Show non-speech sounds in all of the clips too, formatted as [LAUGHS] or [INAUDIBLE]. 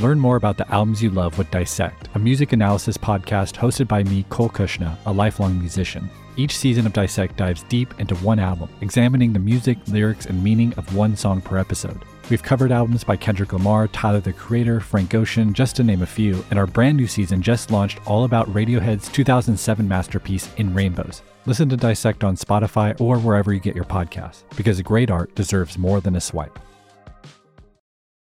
Learn more about the albums you love with Dissect, a music analysis podcast hosted by me, Cole Cuchna, a lifelong musician. Each season of Dissect dives deep into one album, examining the music, lyrics, and meaning of one song per episode. We've covered albums by Kendrick Lamar, Tyler the Creator, Frank Ocean, just to name a few, and our brand new season just launched all about Radiohead's 2007 masterpiece, In Rainbows. Listen to Dissect on Spotify or wherever you get your podcasts, because great art deserves more than a swipe.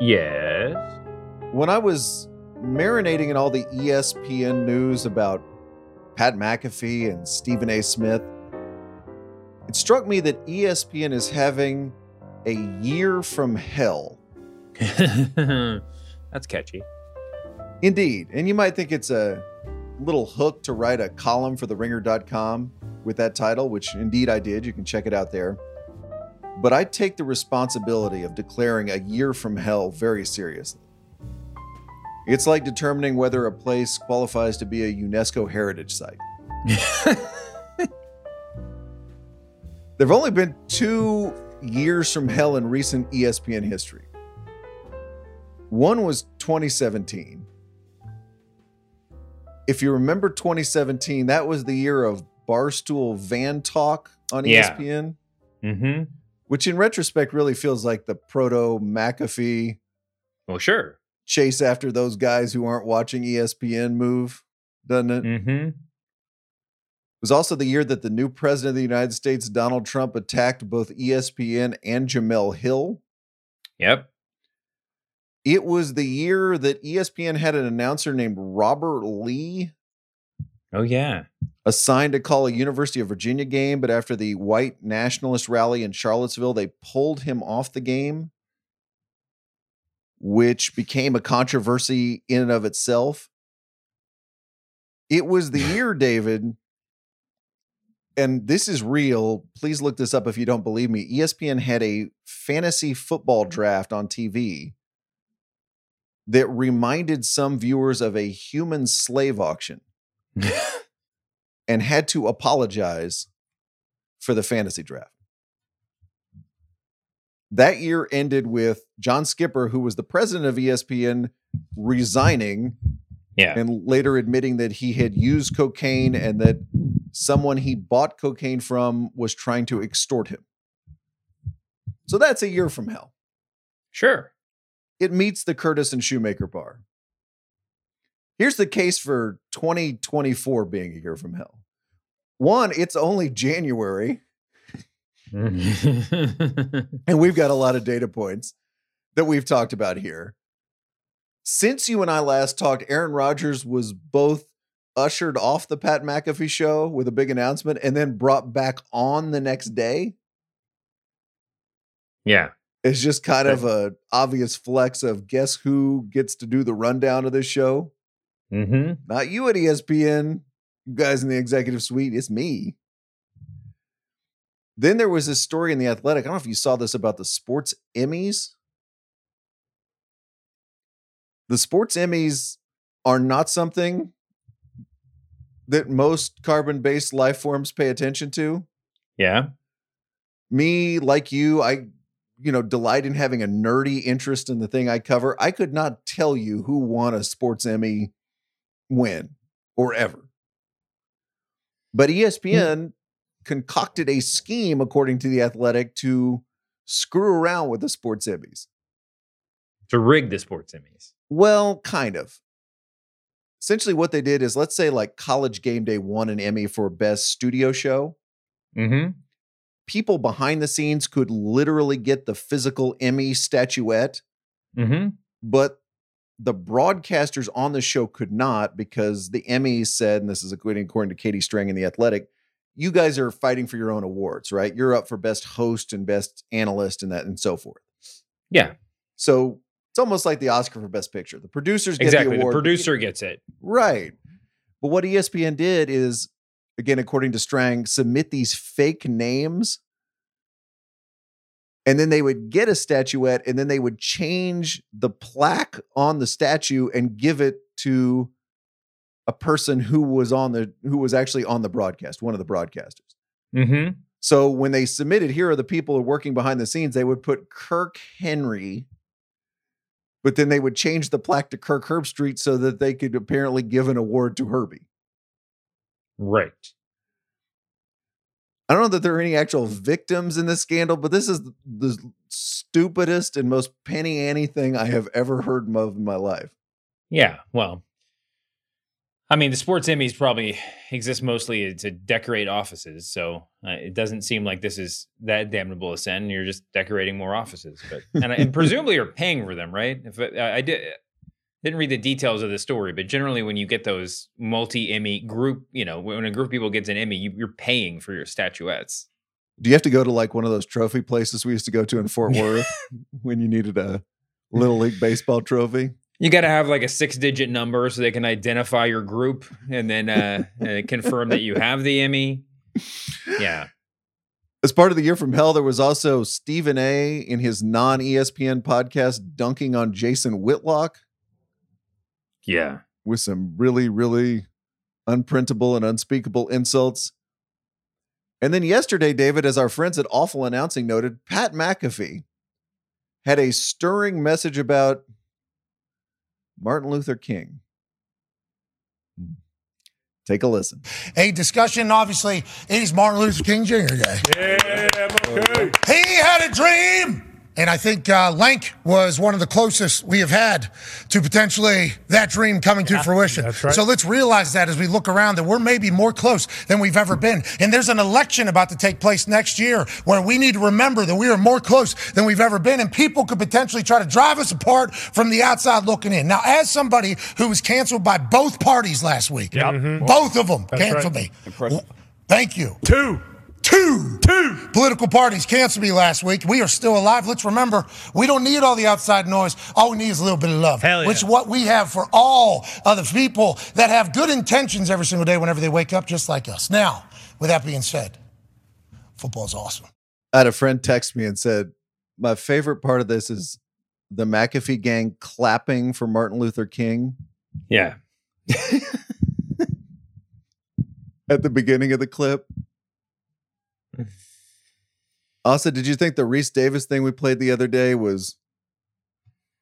Yes. when I was marinating in all the ESPN news about Pat McAfee and Stephen A. Smith, it struck me that ESPN is having a year from hell. [LAUGHS] That's catchy. Indeed. And you might think it's a little hook to write a column for theringer.com with that title, which indeed I did. You can check it out there. But I take the responsibility of declaring a year from hell very seriously. It's like determining whether a place qualifies to be a UNESCO heritage site. [LAUGHS] There have only been two years from hell in recent ESPN history. One was 2017. If you remember 2017, that was the year of Barstool Van Talk on Yeah. ESPN, mm-hmm. Which in retrospect really feels like the proto McAfee Well, sure. chase after those guys who aren't watching ESPN move, doesn't it? Mm-hmm. It was also the year that the new president of the United States, Donald Trump, attacked both ESPN and Jemele Hill. Yep. It was the year that ESPN had an announcer named Robert Lee Oh yeah. Assigned to call a University of Virginia game, but after the white nationalist rally in Charlottesville, they pulled him off the game, which became a controversy in and of itself. It was the [LAUGHS] year, David, and this is real. Please look this up if you don't believe me. ESPN had a fantasy football mm-hmm. draft on TV that reminded some viewers of a human slave auction [LAUGHS] and had to apologize for the fantasy draft. That year ended with John Skipper, who was the president of ESPN, resigning Yeah. and later admitting that he had used cocaine and that someone he bought cocaine from was trying to extort him. So that's a year from hell. Sure. It meets the Curtis and Shoemaker bar. Here's the case for 2024 being a year from hell. One, it's only January, [LAUGHS] and we've got a lot of data points that we've talked about here. Since you and I last talked, Aaron Rodgers was both ushered off the Pat McAfee show with a big announcement and then brought back on the next day. yeah. It's just kind of a obvious flex of guess who gets to do the rundown of this show? Mm-hmm. Not you at ESPN, you guys in the executive suite. It's me. Then there was this story in The Athletic. I don't know if you saw this about the sports Emmys. The sports Emmys are not something that most carbon based life forms pay attention to. Yeah. Me, like you, I, you know, delight in having a nerdy interest in the thing I cover. I could not tell you who won a sports Emmy when or ever. But E ESPN concocted a scheme, according to the Athletic, to screw around with the sports Emmys. To rig the sports Emmys. Well, kind of. essentially what they did is let's say like College Game Day won an Emmy for best studio show. Mm-hmm. People behind the scenes could literally get the physical Emmy statuette, Mm-hmm. but the broadcasters on the show could not because the Emmys said, and this is according according to Katie Strang in the Athletic, you guys are fighting for your own awards, right? You're up for best host and best analyst and that and so forth. Yeah, So it's almost like the Oscar for Best Picture. The producers get exactly. the The, award, but producer gets it. Right. But what ESPN did is, again, according to Strang, submit these fake names. And then they would get a statuette and then they would change the plaque on the statue and give it to a person who was on the who was actually on the broadcast, one of the broadcasters. Mm-hmm. So when they submitted, here are the people are working behind the scenes, they would put Kirk Henry, but then they would change the plaque to Kirk Herbstreit so that they could apparently give an award to Herbie. Right. I don't know that there are any actual victims in this scandal, but this is the stupidest and most penny ante thing I have ever heard of in my life. Yeah. Well, I mean, the sports Emmys probably exist mostly to decorate offices, so uh, it doesn't seem like this is that damnable a sin. You're just decorating more offices, but and, and [LAUGHS] presumably you're paying for them, right? If it, I did didn't read the details of the story, but generally when you get those multi Emmy group, you know, when a group of people gets an Emmy, you, you're paying for your statuettes. Do you have to go to like one of those trophy places we used to go to in Fort [LAUGHS] Worth when you needed a little league baseball trophy? You got to have like a six digit number so they can identify your group and then uh, [LAUGHS] uh, confirm that you have the Emmy. Yeah. As part of the Year from Hell, there was also Stephen A. in his non ESPN podcast dunking on Jason Whitlock Yeah. with some really, really unprintable and unspeakable insults. And then yesterday, David, as our friends at Awful Announcing noted, Pat McAfee had a stirring message about Martin Luther King. Hmm. Take a listen. a discussion. Obviously, it is Martin Luther King Jr. Day. Yeah, okay. He had a dream. And I think uh, Lank was one of the closest we have had to potentially that dream coming to fruition. that's right. So let's realize that as we look around, that we're maybe more close than we've ever been. And there's an election about to take place next year where we need to remember that we are more close than we've ever been. And people could potentially try to drive us apart from the outside looking in. Now, as somebody who was canceled by both parties last week, Yep. both of them That's canceled right. me. Thank you. Two. Two. Two. Political parties canceled me last week. We are still alive. Let's remember, we don't need all the outside noise. All we need is a little bit of love, Hell yeah. which is what we have for all of the people that have good intentions every single day whenever they wake up, just like us. Now, with that being said, football's awesome. I had a friend text me and said, My favorite part of this is the McAfee gang clapping for Martin Luther King Yeah. [LAUGHS] at the beginning of the clip. Also, did you think the Rece Davis thing we played the other day was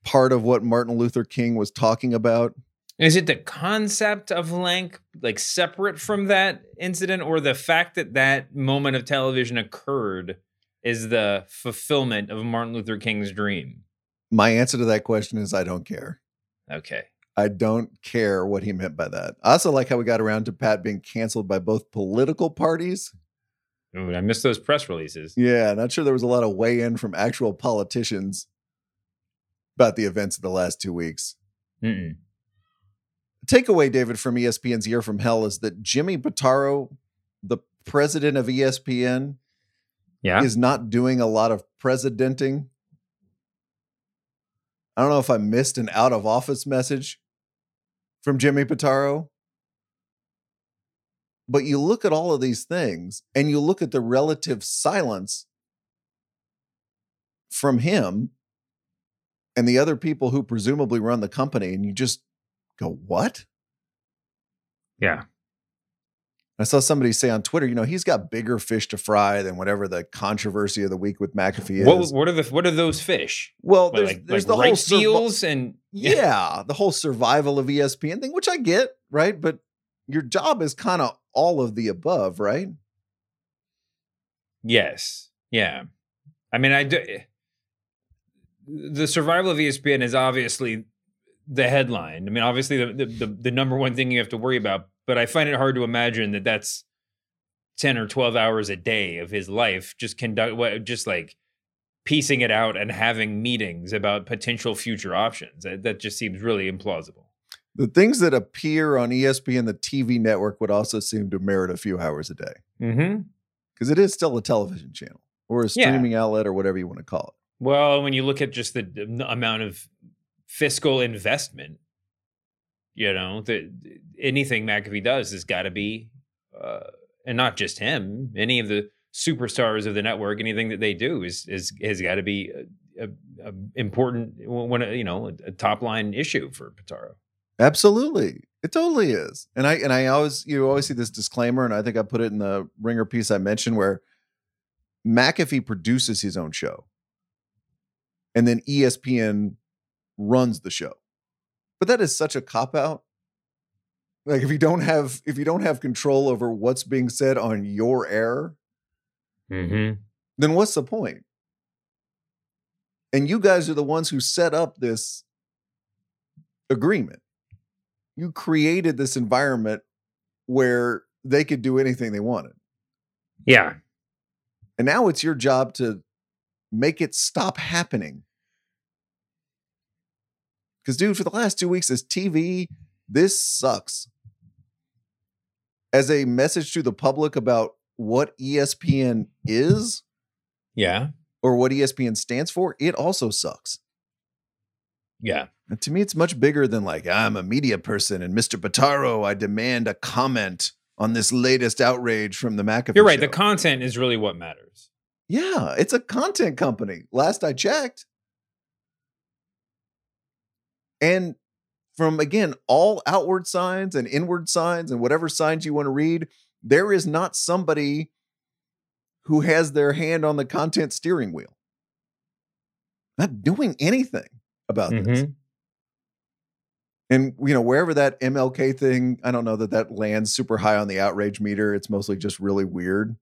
part of what Martin Luther King was talking about? Is it the concept of Lank, like separate from that incident, or the fact that that moment of television occurred is the fulfillment of Martin Luther King's dream? My answer to that question is I don't care. Okay. I don't care what he meant by that. I also like how we got around to Pat being canceled by both political parties. Ooh, I missed those press releases. Yeah, not sure there was a lot of weigh in from actual politicians about the events of the last two weeks. Mm-mm. takeaway, David, from ESPN's Year from Hell is that Jimmy Pitaro, the president of ESPN, Yeah. is not doing a lot of presidenting. I don't know if I missed an out of office message from Jimmy Pitaro. But you look at all of these things and you look at the relative silence from him and the other people who presumably run the company, and you just go, What? yeah. I saw somebody say on Twitter, you know, he's got bigger fish to fry than whatever the controversy of the week with McAfee is. What, what are the what are those fish? well, What, there's, like there's like the whole survi- deals and yeah, the whole survival of ESPN thing, which I get, right? But your job is kind of all of the above, right? Yes. Yeah. I mean, I do. Eh, the survival of ESPN is obviously the headline. I mean, obviously the, the the the number one thing you have to worry about, but I find it hard to imagine that that's 10 or 12 hours a day of his life just conduct what just like piecing it out and having meetings about potential future options. That, that just seems really implausible. The things that appear on ESPN, the TV network, would also seem to merit a few hours a day Mm-hmm. because it is still a television channel or a Yeah. streaming outlet or whatever you want to call it. Well, when you look at just the amount of fiscal investment, you know, that anything McAfee does has got to be, uh, and not just him, any of the superstars of the network, anything that they do is is has got to be a, a, a important one, you know, a top line issue for Pitaro. Absolutely. It totally is. And I and I always you always see this disclaimer, and I think I put it in the ringer piece I mentioned where McAfee produces his own show. And then ESPN runs the show. But that is such a cop out. Like if you don't have if you don't have control over what's being said on your air, Mm-hmm. then what's the point? And you guys are the ones who set up this agreement. You created this environment where they could do anything they wanted. Yeah. And now it's your job to make it stop happening. Because, dude, for the last two weeks, this TV, this sucks. As a message to the public about what ESPN is, Yeah. or what ESPN stands for, it also sucks. Yeah. And to me, it's much bigger than like, I'm a media person and Mr. Pitaro, I demand a comment on this latest outrage from the McAfee. You're right. The content is really what matters. yeah, it's a content company. Last I checked. And from again, all outward signs and inward signs and whatever signs you want to read, there is not somebody who has their hand on the content steering wheel. Not doing anything about this. Mhm. And you know, wherever that MLK thing, I don't know that that lands super high on the outrage meter. It's mostly just really weird.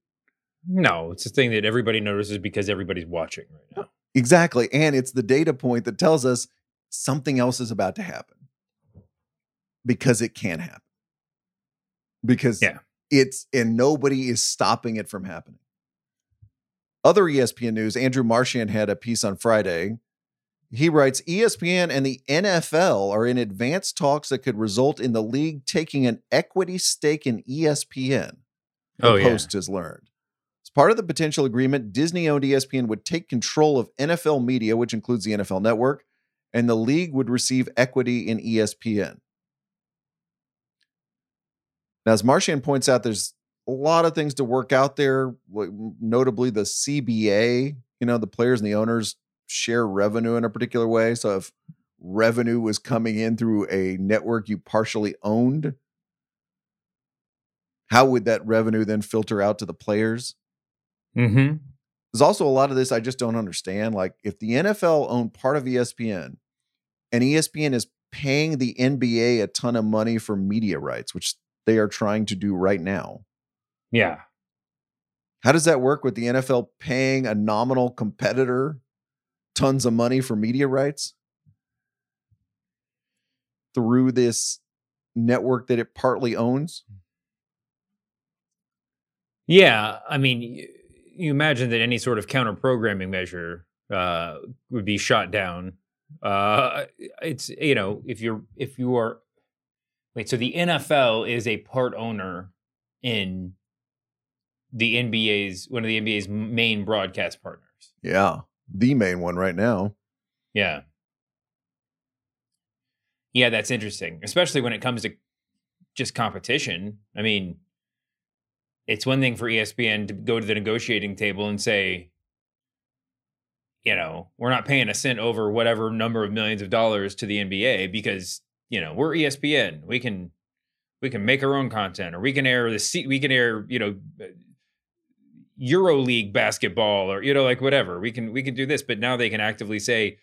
No, it's a thing that everybody notices because everybody's watching right now. Exactly. And it's the data point that tells us something else is about to happen because it can happen. Because Yeah. it's, and nobody is stopping it from happening. Other ESPN news Andrew Marchand had a piece on Friday. He writes ESPN and the NFL are in advanced talks that could result in the league taking an equity stake in ESPN. The Oh, yeah. Post has learned. As part of the potential agreement, Disney owned ESPN would take control of NFL media, which includes the NFL network, and the league would receive equity in ESPN. Now, as Marchand points out, there's a lot of things to work out there, notably the CBA. You know, the players and the owners share revenue in a particular way. So if revenue was coming in through a network you partially owned, how would that revenue then filter out to the players? Mm-hmm. There's also a lot of this I just don't understand. Like, if the NFL owned part of ESPN and ESPN is paying the NBA a ton of money for media rights, which they are trying to do right now, Yeah. how does that work with the NFL paying a nominal competitor tons of money for media rights through this network that it partly owns? Yeah, I mean, you imagine that any sort of counter programming measure uh, would be shot down. Uh, it's you know if you're if you are wait, so the NFL is a part owner in the NBA's one of the NBA's main broadcast partners. Yeah, the main one right now. Yeah. Yeah, that's interesting, especially when it comes to just competition. I mean, it's one thing for ESPN to go to the negotiating table and say, you know, we're not paying a cent over whatever number of millions of dollars to the NBA because, you know, we're ESPN. We can we can make our own content or we can air the we can air, you know, Euro League basketball or you know like whatever. We can we can do this, but now they can actively say,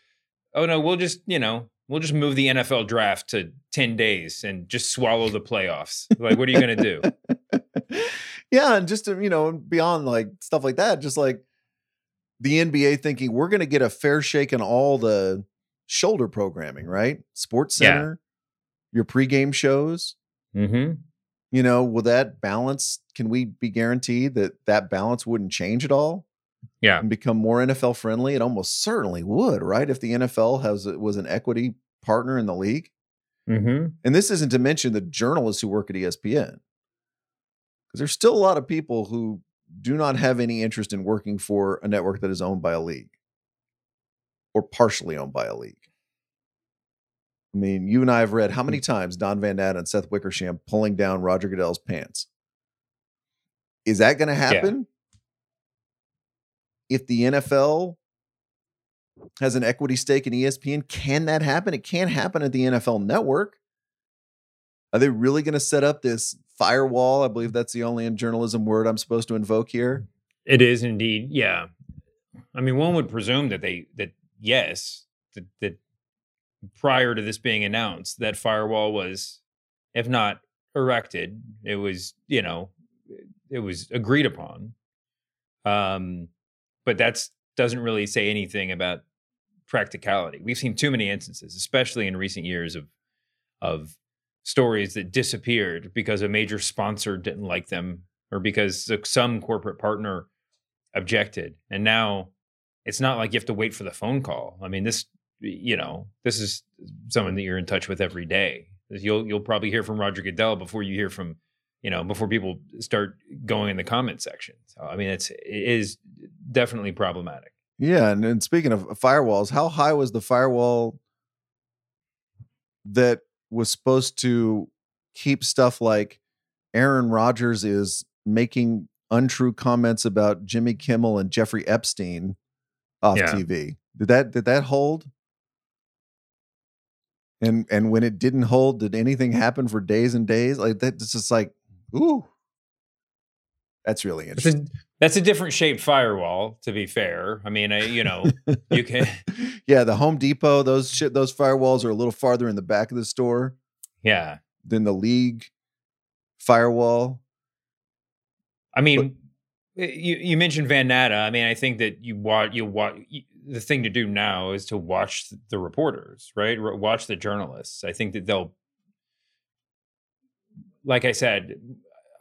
"Oh no, we'll just, you know, we'll just move the NFL draft to 10 days and just swallow the playoffs." Like what are you going to do? [LAUGHS] yeah, and just to, you know, beyond like stuff like that, just like the NBA thinking we're going to get a fair shake in all the shoulder programming, right? Sports Yeah. Center, your pregame shows. Mm-hmm. You know, will that balance? Can we be guaranteed that that balance wouldn't change at all Yeah. and become more NFL friendly? It almost certainly would, right? If the NFL has was an equity partner in the league. Mm-hmm. And this isn't to mention the journalists who work at ESPN. Because there's still a lot of people who do not have any interest in working for a network that is owned by a league or partially owned by a league. I mean, you and I have read how many mm. times Don Van Natta and Seth Wickersham pulling down Roger Goodell's pants. Is that going to happen? If the NFL has an equity stake in ESPN, can that happen? It can't happen at the NFL network. Are they really going to set up this firewall? I believe that's the only in journalism word I'm supposed to invoke here. It is indeed. Yeah. I mean, one would presume that they that yes, that, that prior to this being announced, that firewall was, if not erected, it was you know, it was agreed upon. Um, but that's doesn't really say anything about practicality. We've seen too many instances, especially in recent years, of of stories that disappeared because a major sponsor didn't like them or because some corporate partner objected. And now it's not like you have to wait for the phone call. I mean, this, you know, this is someone that you're in touch with every day. You'll you'll probably hear from Roger Goodell before you hear from, you know, before people start going in the comment section. So I mean, it's it is definitely problematic. Yeah, and, and speaking of uh, firewalls, how high was the firewall that was supposed to keep stuff like Aaron Rodgers is making untrue comments about Jimmy Kimmel and Jeffrey Epstein off Yeah. TV? Did that did that hold? And and when it didn't hold, did anything happen for days and days? Like that, it's just like, ooh, that's really That's interesting. a, that's a different shaped firewall, to be fair. I mean, I, you know, you can, [LAUGHS] yeah, the Home Depot, those shit, those firewalls are a little farther in the back of the store yeah. than the league firewall. I mean, you you mentioned Van Natta. I mean, I think that you watch you watch the thing to do now is to watch the reporters, right? Watch the journalists. I think that they'll, like I said,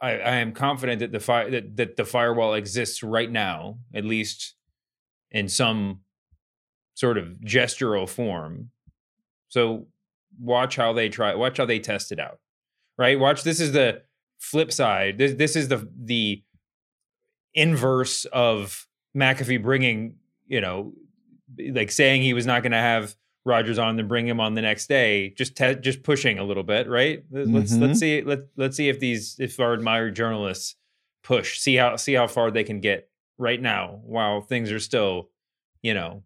I, I am confident that the fire that, that the firewall exists right now, at least in some sort of gestural form. So watch how they try. Watch how they test it out. Right. Watch. This is the flip side. This this is the the inverse of McAfee bringing, you know, like saying he was not going to have Rodgers on, then bring him on the next day, just te- just pushing a little bit, right? Let's Mhm. let's see let let's see if these if our admired journalists push, see how see how far they can get right now while things are still, you know,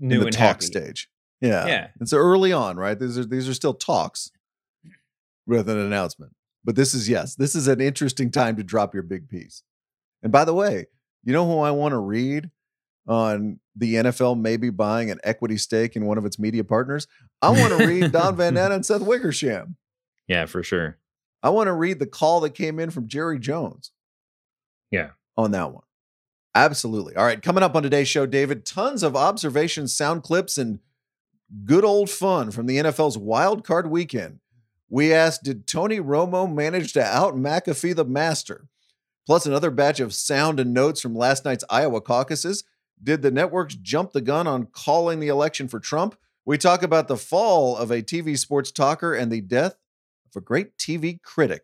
new in the and talk happy. stage. Yeah. Yeah. And so early on, right? These are these are still talks rather than an announcement. But this is yes, this is an interesting time to drop your big piece. And by the way, you know who I want to read on the NFL may be buying an equity stake in one of its media partners? I want to read Don [LAUGHS] Van Natta and Seth Wickersham. Yeah, for sure. I want to read the call that came in from Jerry Jones. Yeah. On that one. Absolutely. All right. Coming up on today's show, David, tons of observations, sound clips, and good old fun from the NFL's wild card weekend. We asked, did Tony Romo manage to out McAfee the master? Plus, another batch of sound and notes from last night's Iowa caucuses. Did the networks jump the gun on calling the election for Trump? We talk about the fall of a TV sports talker and the death of a great TV critic.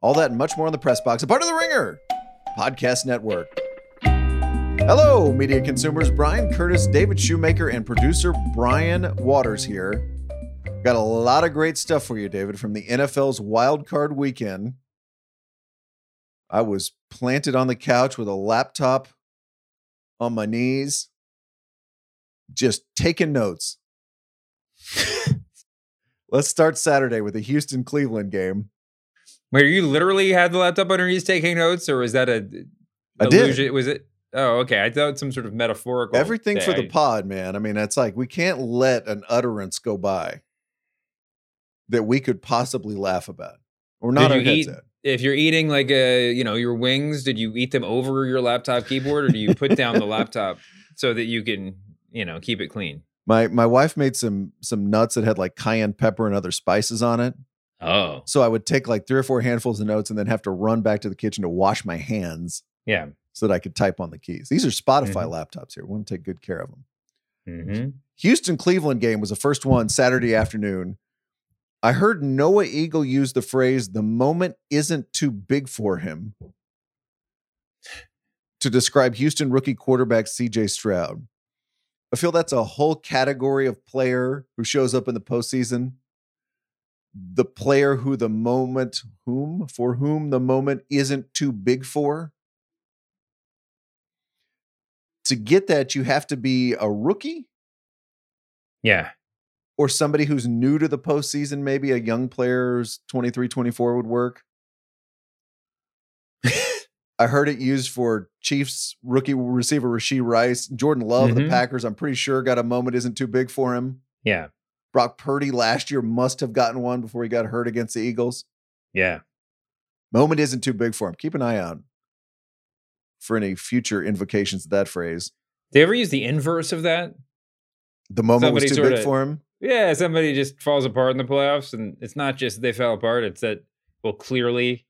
All that and much more on the press box, a part of the Ringer Podcast Network. Hello, media consumers. Bryan Curtis, David Shoemaker, and producer Brian Waters here. Got a lot of great stuff for you, David, from the NFL's wild card weekend. I was planted on the couch with a laptop on my knees, just taking notes. [LAUGHS] Let's start Saturday with the Houston Cleveland game. Wait, you literally had the laptop underneath taking notes, or was that a I did. illusion? Was it? Oh, okay. I thought some sort of metaphorical. Everything for the pod, man. I mean, it's like we can't let an utterance go by that we could possibly laugh about or not Did our you eat- headset. If you're eating like a, you know, your wings, did you eat them over your laptop keyboard, or do you put down the laptop so that you can, you know, keep it clean? My my wife made some some nuts that had like cayenne pepper and other spices on it. Oh, So I would take like three or four handfuls of notes and then have to run back to the kitchen to wash my hands yeah. so that I could type on the keys. These are Spotify laptops here. We want to take good care of them. hmm Houston Cleveland game was the first one Saturday afternoon. I heard Noah Eagle use the phrase the moment isn't too big for him to describe Houston rookie quarterback CJ Stroud. I feel that's a whole category of player who shows up in the postseason. The player who the moment, whom, for whom the moment isn't too big for. To get that, you have to be a rookie Yeah. Or somebody who's new to the postseason, maybe a young player's 23, 24 would work. I heard it used for Chiefs rookie receiver Rashee Rice. Jordan Love of the. Mm-hmm. Packers, I'm pretty sure, got a moment isn't too big for him. Yeah. Brock Purdy last year must have gotten one before he got hurt against the Eagles. Yeah. Moment isn't too big for him. Keep an eye out for any future invocations of that phrase. They ever use the inverse of that? The moment was too big for him. Yeah, somebody just falls apart in the playoffs, and it's not just they fell apart. It's that well, clearly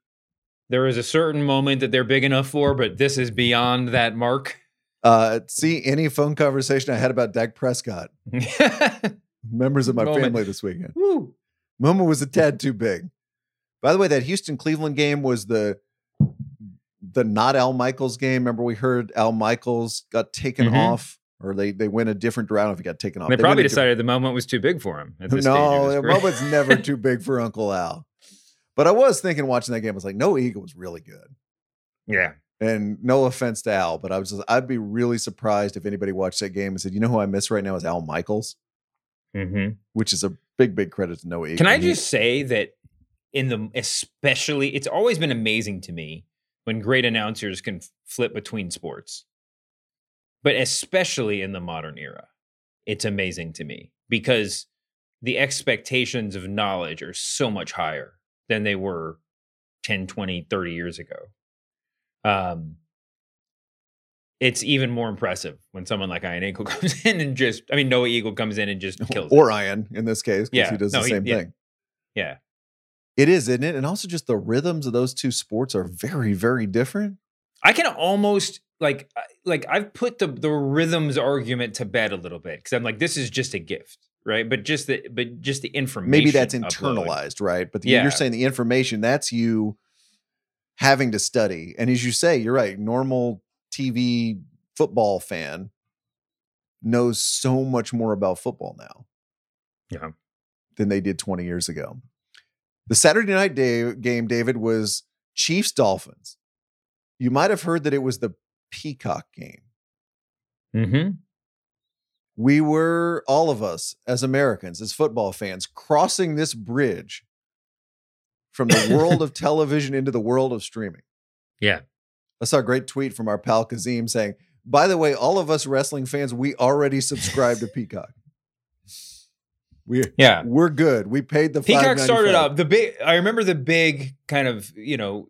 there is a certain moment that they're big enough for, but this is beyond that mark. Uh, see any phone conversation I had about Dak Prescott. [LAUGHS] Members of my Moment. family this weekend. Woo. Moment was a tad too big. By the way, that Houston Cleveland game was the the not Al Michaels game. Remember, we heard Al Michaels got taken Mhm. off, or they they went a different route. If he got taken off, They went probably decided the moment was too big for him. [LAUGHS] No, the moment's never too [LAUGHS] big for Uncle Al. But I was thinking watching that game, I was like, no, Eagle was really good. yeah. And no offense to Al, but I was just, I'd be really surprised if anybody watched that game and said, you know who I miss right now is Al Michaels, hmm which is a big, big credit to Noah Eagle. Can I just say that in the especially, it's always been amazing to me when great announcers can flip between sports, but especially in the modern era, it's amazing to me because the expectations of knowledge are so much higher than they were 10, 20, 30 years ago. Um, it's even more impressive when someone like Ian Eagle [LAUGHS] comes in and just, I mean, Noah Eagle comes in and just [LAUGHS] kills it. or Ian in this case, because Yeah. he does No, the he- same yeah. thing. Yeah. It is, isn't it? And also just the rhythms of those two sports are very, very different. I can almost like like I've put the the rhythms argument to bed a little bit because I'm like this is just a gift, right? But just the but just the information. Maybe that's upload. internalized, right? But the, Yeah. you're saying the information, that's you having to study. And as you say, you're right. Normal TV football fan knows so much more about football now. Yeah. Than they did 20 years ago. The Saturday night day game, David, was Chiefs Dolphins. You might have heard that it was the Peacock game. Mm-hmm. we were all of us as Americans, as football fans, crossing this bridge from the world of [LAUGHS] television into the world of streaming. Yeah. I saw a great tweet from our pal Kazeem saying, by the way, all of us wrestling fans, we already subscribe to Peacock. We Yeah. we're good. We paid the Peacock started $5.95. up the big. I remember the big kind of you know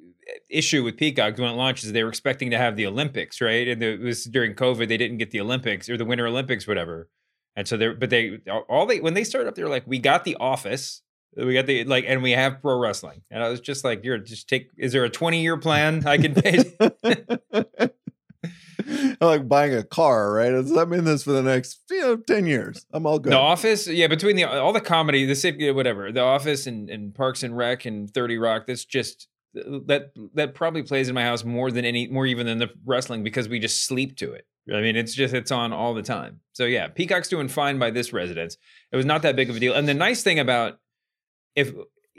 issue with Peacock when it launched. They were expecting to have the Olympics, right? And it was during COVID. They didn't get the Olympics or the Winter Olympics, whatever. And so they're, but they all they when they started up, they were like, we got the Office. We got the like, and we have pro wrestling. And I was just like, "You're just take. Is there a 20 year plan I can pay?" [LAUGHS] Like buying a car, right? I'm in this for the next you know 10 years. I'm all good. The Office, yeah, between the all the comedy, the city, whatever, The Office and, and Parks and Rec and Thirty Rock, that's just that that probably plays in my house more than any more even than the wrestling because we just sleep to it. I mean, it's just it's on all the time. So yeah, Peacock's doing fine by this residence. It was not that big of a deal. And the nice thing about if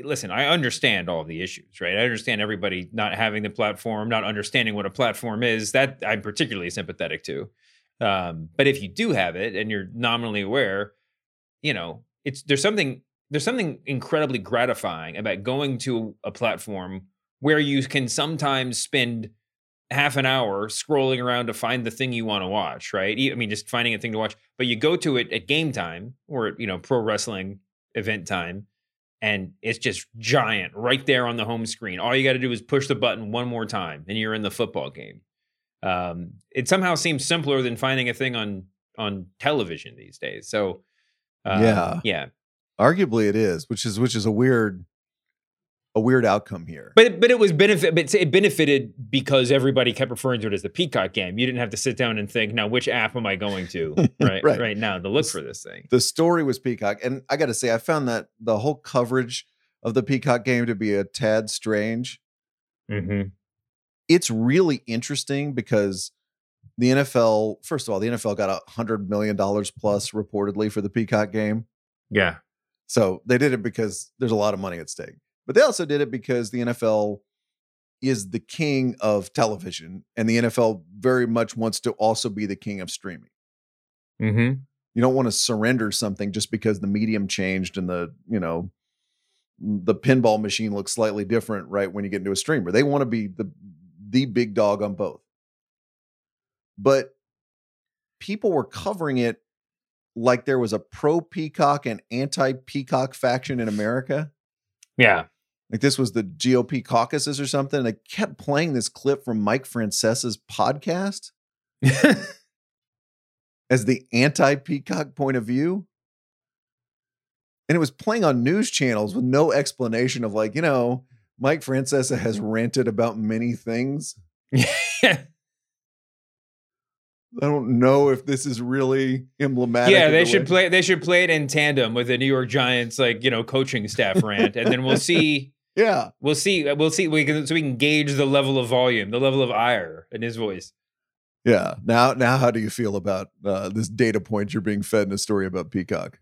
listen, I understand all the issues, right? I understand everybody not having the platform, not understanding what a platform is. That I'm particularly sympathetic to. Um, but if you do have it and you're nominally aware, you know, it's there's something there's something incredibly gratifying about going to a platform where you can sometimes spend half an hour scrolling around to find the thing you want to watch, right? I mean, just finding a thing to watch, but you go to it at game time or at, you know, pro wrestling event time and it's just giant right there on the home screen. All you got to do is push the button one more time and you're in the football game. Um, it somehow seems simpler than finding a thing on on television these days. So uh, Yeah. yeah. Arguably, it is, which is which is a weird, a weird outcome here. But but it was benefit. But it benefited because everybody kept referring to it as the Peacock game. You didn't have to sit down and think, now which app am I going to [LAUGHS] right Right. right, now to look for this thing? the story was Peacock, and I got to say, I found that the whole coverage of the Peacock game to be a tad strange. Mm-hmm. It's really interesting because the NFL, first of all, the NFL got a hundred million dollars plus reportedly for the Peacock game. Yeah. So they did it because there's a lot of money at stake. But they also did it because the NFL is the king of television, and the NFL very much wants to also be the king of streaming. Mm-hmm. You don't want to surrender something just because the medium changed and the, you know, the pinball machine looks slightly different right when you get into a streamer. They want to be the the big dog on both. But people were covering it like there was a pro peacock and anti peacock faction in America. Yeah. Like this was the GOP caucuses or something. And they kept playing this clip from Mike Francesa's podcast [LAUGHS] as the anti peacock point of view. And it was playing on news channels with no explanation of like, you know, Mike Francesa has ranted about many things. [LAUGHS] yeah. I don't know if this is really emblematic. Yeah, they the should way- play. They should play it in tandem with the New York Giants, like you know, coaching staff rant, and then we'll [LAUGHS] see. Yeah. We'll see. We'll see. We can so we can gauge the level of volume, the level of ire in his voice. Yeah. Now, now, how do you feel about uh, this data point you're being fed in a story about Peacock?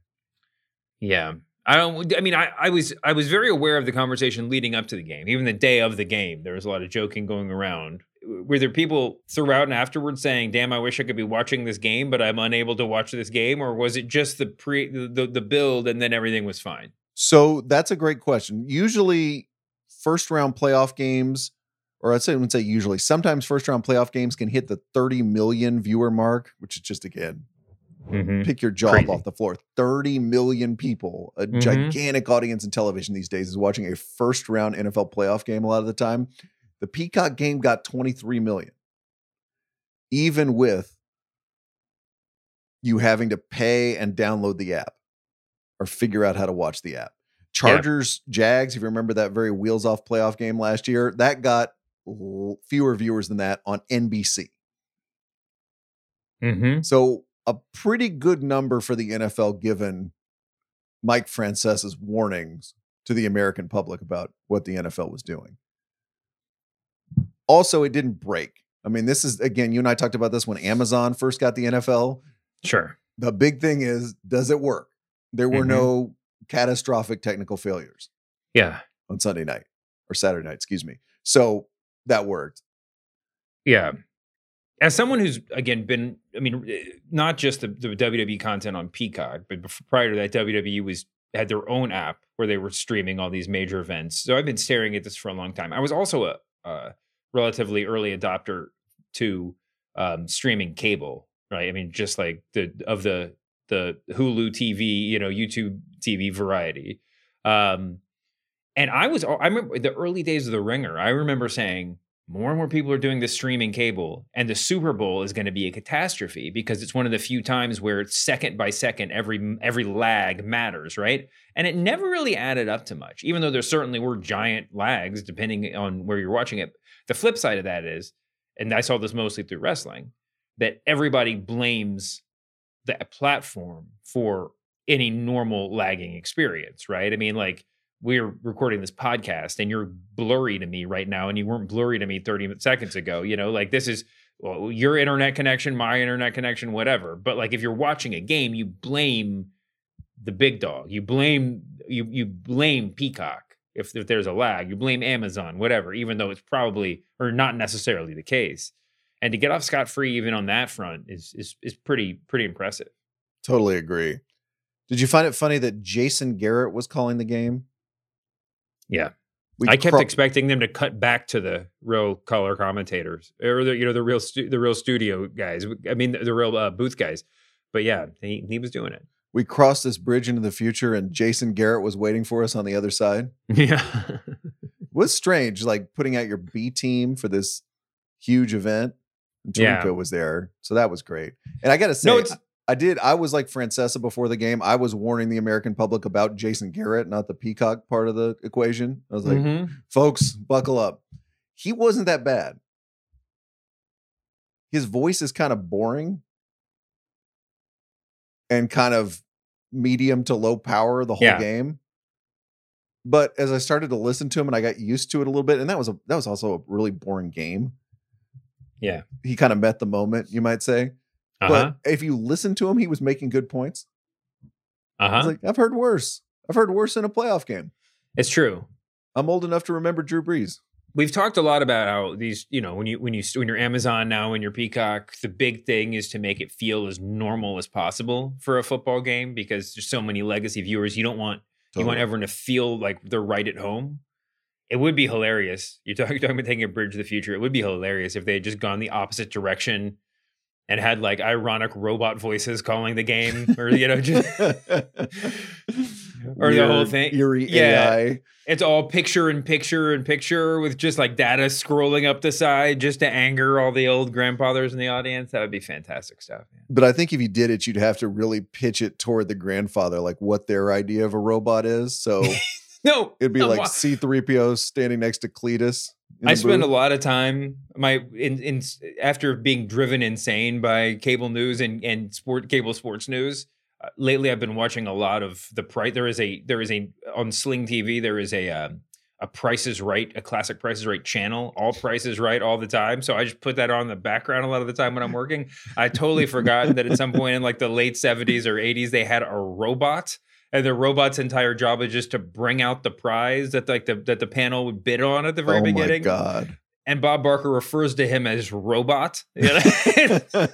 Yeah. I don't. I mean, I, I was I was very aware of the conversation leading up to the game. Even the day of the game, there was a lot of joking going around. Were there people throughout and afterwards saying, "Damn, I wish I could be watching this game, but I'm unable to watch this game," or was it just the pre the the, the build and then everything was fine? So that's a great question. Usually, first round playoff games, or I'd say, I would say usually, sometimes first round playoff games can hit the 30 million viewer mark, which is just again, Mm-hmm. pick your jaw Crazy. off the floor. 30 million people, a Mhm. gigantic audience in television these days, is watching a first round NFL playoff game a lot of the time. The Peacock game got 23 million, even with you having to pay and download the app or figure out how to watch the app. Chargers, Jags, if you remember that very wheels off playoff game last year, that got fewer viewers than that on NBC. Mm-hmm. So a pretty good number for the NFL given Mike Francesa's warnings to the American public about what the NFL was doing. Also, it didn't break. I mean, this is again, you and I talked about this when Amazon first got the NFL. Sure. The big thing is, does it work? There were Mhm. no catastrophic technical failures Yeah. on Sunday night or Saturday night, excuse me. So that worked. Yeah. As someone who's again been, I mean, eh, not just the, the WWE content on Peacock, but before, prior to that, WWE was had their own app where they were streaming all these major events. So I've been staring at this for a long time. I was also a, a relatively early adopter to um, streaming cable, right? I mean, just like the of the the Hulu TV, you know, YouTube TV variety. Um, and I was, I remember the early days of The Ringer. I remember saying, more and more people are doing the streaming cable and the super bowl is going to be a catastrophe because it's one of the few times where it's second by second every every lag matters right and it never really added up to much even though there certainly were giant lags depending on where you're watching it the flip side of that is and i saw this mostly through wrestling that everybody blames the platform for any normal lagging experience right? I mean like we're recording this podcast and you're blurry to me right now and you weren't blurry to me 30 seconds ago you know? Like this is well, your internet connection my internet connection whatever. But like if you're watching a game you blame the big dog. You blame you you blame peacock if, if there's a lag. You blame amazon whatever even though it's probably or not necessarily the case and to get off scot-free even on that front is is is pretty pretty impressive Totally agree. Did you find it funny that Jason Garrett was calling the game? yeah We I kept cro- expecting them to cut back to the real color commentators or the you know the real stu- the real studio guys. I mean the, the real uh, booth guys. But yeah, he he was doing it. we crossed this bridge into the future and Jason Garrett was waiting for us on the other side. [LAUGHS] Yeah. Was strange, like putting out your B team for this huge event. And Yeah. Was there. So that was great. And I gotta say, No, I did. I was like Francesa before the game. I was warning the American public about Jason Garrett, not the Peacock part of the equation. I was like, Mhm. folks, buckle up. He wasn't that bad. His voice is kind of boring and kind of medium to low power the whole Yeah. game. But as I started to listen to him and I got used to it a little bit, and that was a that was also a really boring game. Yeah. He kind of met the moment, you might say. Uh-huh. But if you listen to him, he was making good points. Uh-huh. like, I've heard worse. I've heard worse in a playoff game. it's true. I'm old enough to remember Drew Brees. We've talked a lot about how these, you know, when you when you when you're Amazon now, and you're Peacock, the big thing is to make it feel as normal as possible for a football game because there's so many legacy viewers. You don't want you want everyone to feel like they're right at home. It would be hilarious. You're talking, [LAUGHS] talking about taking a bridge to the future. It would be hilarious if they had just gone the opposite direction and had like ironic robot voices calling the game, or you know, just [LAUGHS] Or the whole thing. Eerie Yeah. AI. it's all picture and picture and picture with just like data scrolling up the side just to anger all the old grandfathers in the audience. That would be fantastic stuff. man. But I think if you did it, you'd have to really pitch it toward the grandfather, like what their idea of a robot is. So [LAUGHS] No, it'd be no, like C3PO standing next to Cletus. I spend a lot of time my in, in after being driven insane by cable news and and sport cable sports news. Uh, lately, I've been watching a lot of the price. There is a there is a on Sling TV. There is a um, a Price is Right, a classic Price is Right channel. All Price is Right all the time. So I just put that on the background a lot of the time when I'm working. I totally forgotten that at some point in like the late 70s or 80s they had a robot. And the robot's entire job is just to bring out the prize that like the that the panel would bid on at the very oh beginning my God. and Bob Barker refers to him as robot. You know?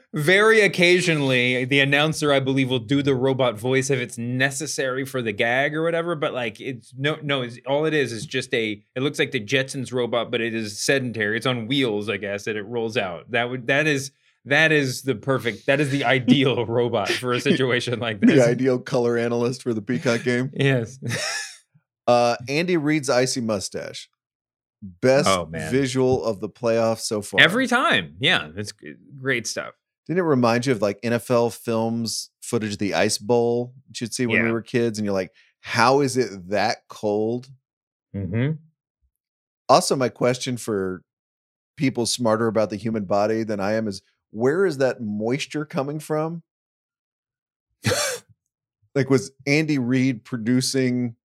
[LAUGHS] Very occasionally, the announcer, I believe, will do the robot voice if it's necessary for the gag or whatever. But like, it's no, no. It's, all it is is just a. It looks like the Jetsons robot, but it is sedentary. It's on wheels, I guess, and it rolls out. That would that is that is the perfect. That is the ideal [LAUGHS] robot for a situation like this. the ideal color analyst for the Peacock game. Yes. [LAUGHS] Uh, Andy Reid's icy mustache. Best Oh, visual of the playoffs so far. Every time, yeah, it's great stuff. Didn't it remind you of like NFL films footage of the Ice Bowl that you'd see when we were kids? And you're like, how is it that cold? Mm-hmm. Also, my question for people smarter about the human body than I am is where is that moisture coming from? like, was Andy Reid producing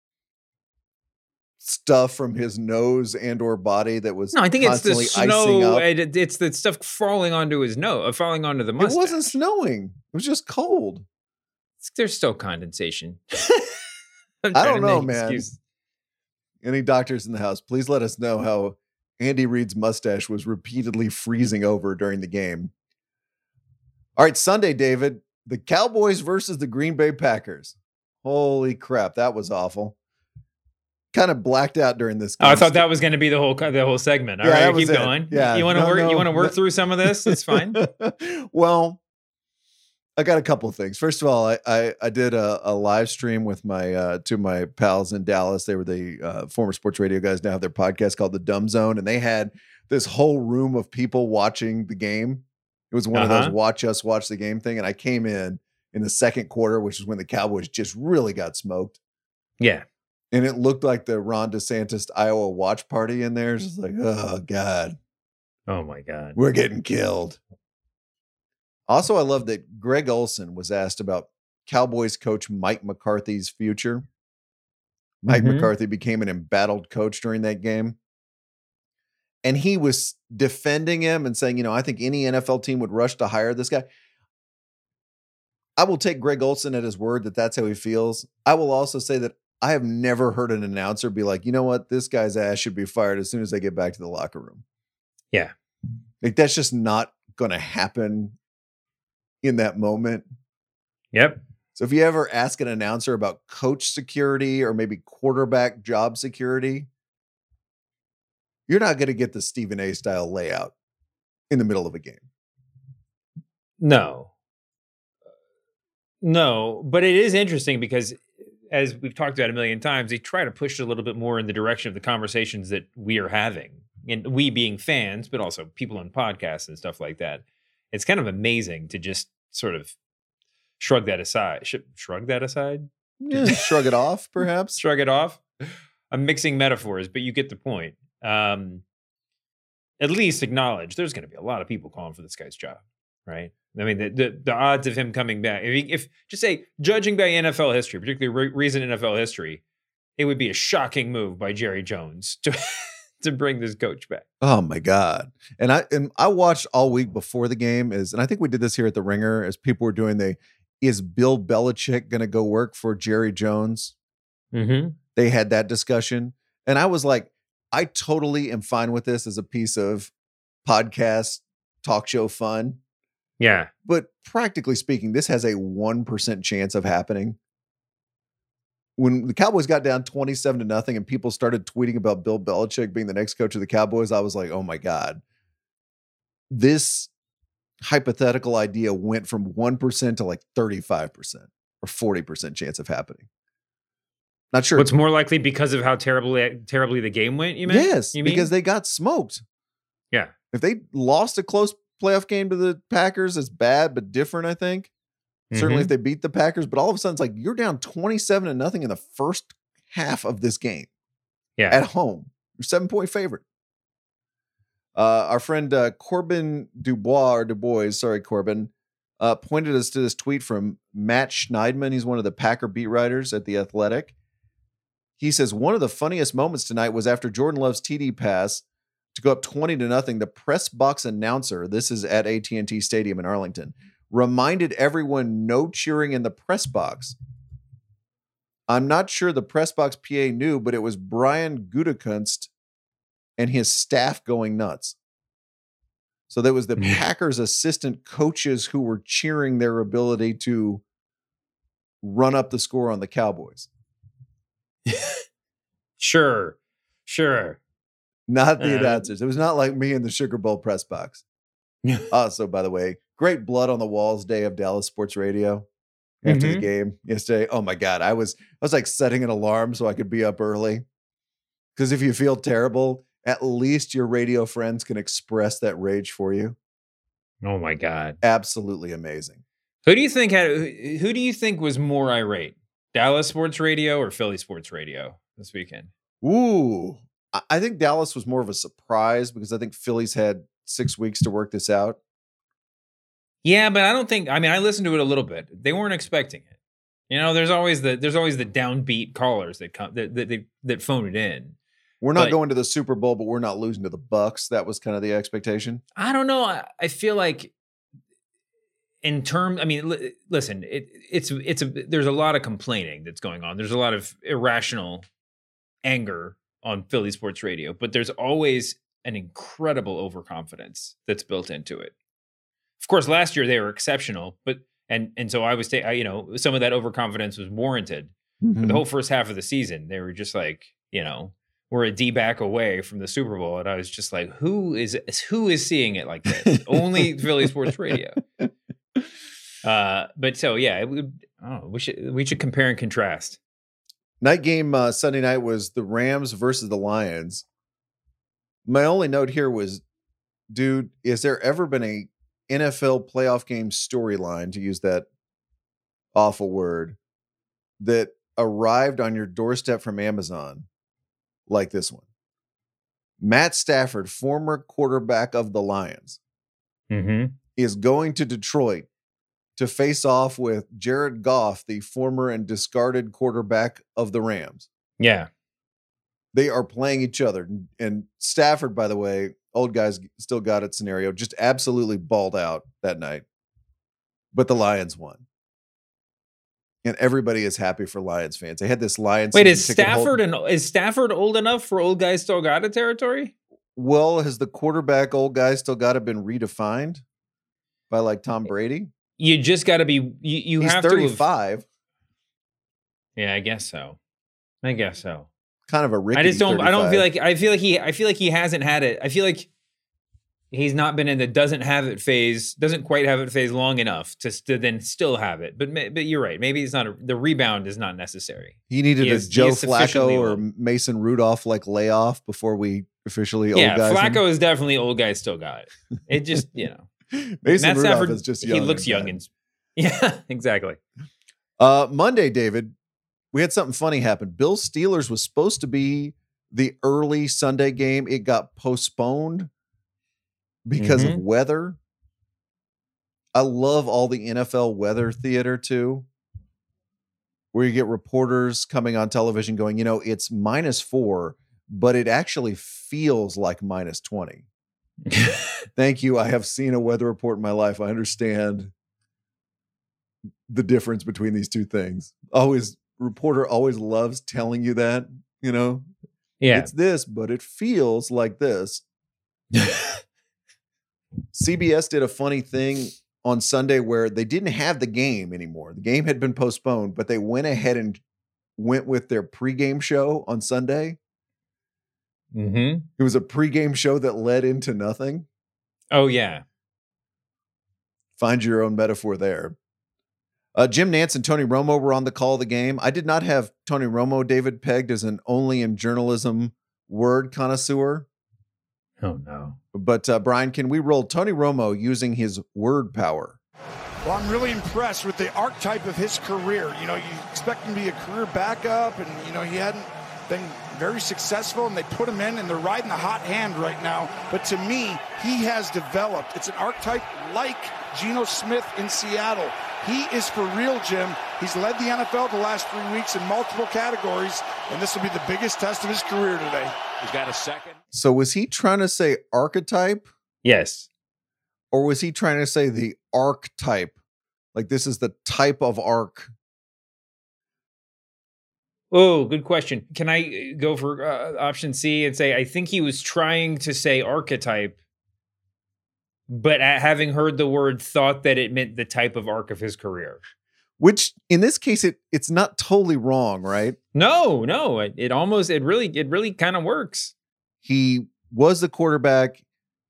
stuff from his nose and or body that was No, I think it's the snow. it- It's the stuff falling onto his nose, uh, falling onto the mustache It wasn't snowing. It was just cold. There's still condensation. [LAUGHS] [LAUGHS] I don't know, man. excuses. Any doctors in the house, please let us know how Andy Reid's mustache was repeatedly freezing over during the game. All right, Sunday, David, the Cowboys versus the Green Bay Packers. Holy crap, that was awful. Kind of blacked out during this Oh, I thought that was going to be the whole the whole segment. All Yeah, right, keep it. going. Yeah, you want to no, work? no, you want to work no. through some of this? It's fine. [LAUGHS] well, I got a couple of things. First of all, I I, I did a, a live stream with my uh, two of my pals in Dallas. They were the uh, former sports radio guys. Now have their podcast called The Dumb Zone, and they had this whole room of people watching the game. It was one of Uh-huh. those watch us watch the game thing, and I came in in the second quarter, which is when the Cowboys just really got smoked. yeah. And it looked like the Ron DeSantis Iowa watch party in there. It's just like, oh God, Oh my god. we're getting killed. Also, I love that Greg Olson was asked about Cowboys coach Mike McCarthy's future. Mike Mhm. McCarthy became an embattled coach during that game. And he was defending him and saying, you know, I think any NFL team would rush to hire this guy. I will take Greg Olson at his word that that's how he feels. I will also say that I have never heard an announcer be like, you know what, this guy's ass should be fired as soon as they get back to the locker room. Yeah. Like that's just not going to happen in that moment. Yep. So if you ever ask an announcer about coach security or maybe quarterback job security, you're not going to get the Stephen A style layout in the middle of a game. No. No, but it is interesting because as we've talked about a million times, they try to push it a little bit more in the direction of the conversations that we are having. And we being fans, but also people on podcasts and stuff like that. It's kind of amazing to just sort of shrug that aside. Sh- shrug that aside. Yeah, shrug it off, [LAUGHS] perhaps. Shrug it off. I'm mixing metaphors, but you get the point. Um, at least acknowledge there's going to be a lot of people calling for this guy's job, right? I mean, the the, the odds of him coming back, if, he, if just say judging by NFL history, particularly re- recent NFL history, it would be a shocking move by Jerry Jones to [LAUGHS] to bring this coach back. Oh my god! And I and I watched all week before the game is, and I think we did this here at the Ringer as people were doing the, is Bill Belichick going to go work for Jerry Jones? Mm-hmm. They had that discussion, and I was like, I totally am fine with this as a piece of podcast talk show fun. Yeah, But practically speaking, this has a one percent chance of happening. When the Cowboys got down twenty-seven to nothing, and people started tweeting about Bill Belichick being the next coach of the Cowboys, I was like, "Oh my god!" This hypothetical idea went from one percent to like thirty-five percent or forty percent chance of happening. Not sure. what's more likely because of how terribly terribly the game went? You mean? yes, you mean? because they got smoked. yeah, If they lost a close playoff game to the Packers, it's bad but different. I think. Certainly, if Mm-hmm. they beat the Packers, but all of a sudden, it's like you're down 27 to nothing in the first half of this game yeah. at home. You're seven point favorite. Uh, our friend uh, Corbin Dubois or Dubois, sorry, Corbin, uh, pointed us to this tweet from Matt Schneidman. He's one of the Packer beat writers at The Athletic. He says one of the funniest moments tonight was after Jordan Love's TD pass to go up 20 to nothing. The press box announcer, this is at AT&T Stadium in Arlington, reminded everyone no cheering in the press box. I'm not sure the press box PA knew, but it was Brian Gutekunst and his staff going nuts. So that was the. Packers assistant coaches who were cheering their ability to run up the score on the Cowboys. [LAUGHS] Sure, sure. Not the Uh, announcers. It was not like me in the Sugar Bowl press box. [LAUGHS] Also, by the way, great blood on the walls day of Dallas Sports Radio after the Mhm. game yesterday. Oh my god, I was I was like setting an alarm so I could be up early. Because if you feel terrible, at least your radio friends can express that rage for you. Oh my god. Absolutely amazing. Who do you think had? Who do you think was more irate? Dallas Sports Radio or Philly Sports Radio this weekend? Ooh, I- think Dallas was more of a surprise because I think Philly's had six weeks to work this out. Yeah, but I don't think. I mean, I listened to it a little bit. They weren't expecting it. You know, there's always the there's always the downbeat callers that come that that that, that phone it in. We're not But- going to the Super Bowl, but we're not losing to the Bucks. That was kind of the expectation. I don't know. I, I feel like in term, I mean, li- listen, it, it's it's a there's a lot of complaining that's going on. There's a lot of irrational anger on Philly sports radio, but there's always an incredible overconfidence that's built into it. Of course, last year they were exceptional, but and and so I was, ta- I, you know, some of that overconfidence was warranted. But the mm-hmm. whole first half of the season, they were just like, you know, we're a D back away from the Super Bowl, and I was just like, who is who is seeing it like this? Only Philly Sports Radio. [LAUGHS] Uh, but so yeah, it, oh, we should we should compare and contrast. Night game uh, Sunday night was the Rams versus the Lions. My only note here was, dude, is there ever been a NFL playoff game storyline to use that awful word that arrived on your doorstep from Amazon like this one? Matt Stafford, former quarterback of the Lions, Mm-hmm. is going to Detroit to face off with Jared Goff, the former and discarded quarterback of the Rams. Yeah, They are playing each other. And- Stafford, by the way, old guys still got it scenario, just absolutely balled out that night. But the Lions won. And everybody is happy for Lions fans. They had this Lions. wait, is ticket hold- Stafford and is Stafford old enough for old guys still got it territory? Well, has the quarterback old guy still got to been redefined by like Tom eh, Brady? You just got to be you. You He's have to. have- 35, yeah, I guess so. I guess so. kind of a Ricky. I just don't. I don't feel like. I feel like he. I feel like he hasn't had it. I feel like he's not been in the doesn't have it phase. Doesn't quite have it phase long enough to, to then still have it. But but you're right. Maybe it's not a, the rebound is not necessary. he needed he a is- he Joe Flacco or. Mason Rudolph like layoff before we officially yeah, old guys. him. Flacco is definitely old guy still got it. It just [LAUGHS] you know [LAUGHS] Mason Rudolph Stafford is just young he looks and young [LAUGHS] and Yeah, exactly. Uh, Monday, David, we had something funny happen. Bill Steelers was supposed to be the early Sunday game. It got postponed because of Mhm. weather. I love all the NFL weather theater too, where you get reporters coming on television going, you know, it's minus four, but it actually feels like minus 20. [LAUGHS] Thank you. I have seen a weather report in my life. I understand the difference between these two things. Always reporter always loves telling you that, you know. yeah. It's this, but it feels like this. CBS did a funny thing on Sunday where they didn't have the game anymore. The game had been postponed, but they went ahead and went with their pregame show on Sunday. Hmm It was a pregame show that led into nothing. Oh yeah. Find your own metaphor there. Uh, Jim Nantz and Tony Romo were on the call of the game. I did not have Tony Romo, David, pegged as an only in journalism word connoisseur. Oh no. But uh, Brian, can we roll Tony Romo using his word power? Well, I'm really impressed with the archetype of his career. You know, you expect him to be a career backup, and, you know, he hadn't been very successful, and they put him in, and they're riding the hot hand right now. But to me, he has developed. It's an archetype like Geno Smith in Seattle. He is for real, Jim. He's led the NFL the last three weeks in multiple categories, and this will be the biggest test of his career today. He's got a second. So was he trying to say archetype Yes. or was he trying to say the archetype? Like this is the type of arc. Oh, good question. Can I go for uh, option C and say I think he was trying to say archetype, but having heard the word, thought that it meant the type of arc of his career. Which in this case it it's not totally wrong, right? No, no, it, it almost, it really, it really kind of works. He was the quarterback.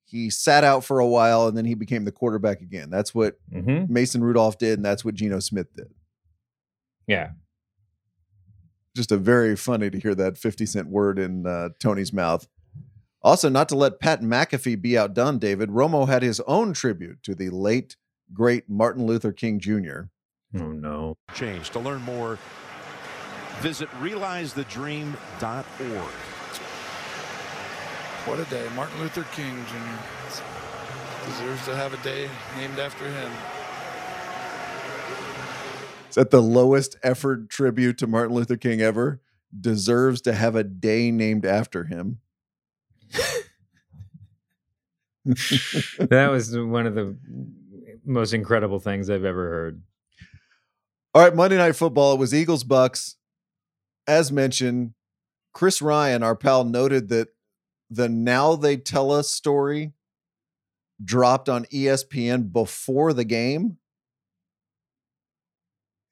He sat out for a while and then he became the quarterback again. That's what Mm-hmm. Mason Rudolph did, and that's what Geno Smith did. Yeah. Just a very funny to hear that 50 cent word in uh, Tony's mouth. Also, not to let Pat McAfee be outdone, David, Romo had his own tribute to the late, great Martin Luther King Jr. Oh no. change. To learn more, visit realizethedream.org. What a day. Martin Luther King Jr. deserves to have a day named after him. Is that the lowest effort tribute to Martin Luther King ever? Deserves to have a day named after him. that was one of the most incredible things I've ever heard. All right, Monday Night Football. It was Eagles Bucks. As mentioned, Chris Ryan, our pal, noted that the Now They Tell Us story dropped on ESPN before the game.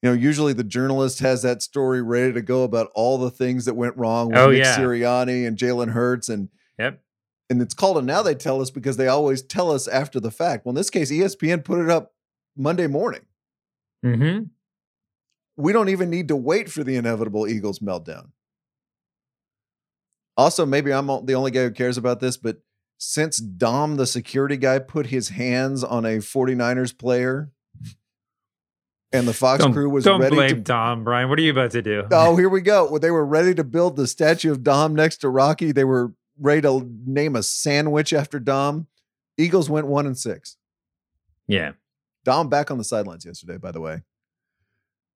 You know, usually the journalist has that story ready to go about all the things that went wrong with Oh, Nick yeah. Sirianni and Jalen Hurts, and Yep. and it's called a Now They Tell Us because they always tell us after the fact. Well, in this case, ESPN put it up Monday morning Mm-hmm. we don't even need to wait for the inevitable Eagles meltdown. Also, maybe I'm the only guy who cares about this, but since Dom, the security guy, put his hands on a 49ers player and the Fox Don't, crew was don't ready blame to. Tom, Brian. What are you about to do? Oh, here we go. Well, they were ready to build the statue of Dom next to Rocky. They were ready to name a sandwich after Dom. Eagles went one and six. Yeah. Dom back on the sidelines yesterday, by the way.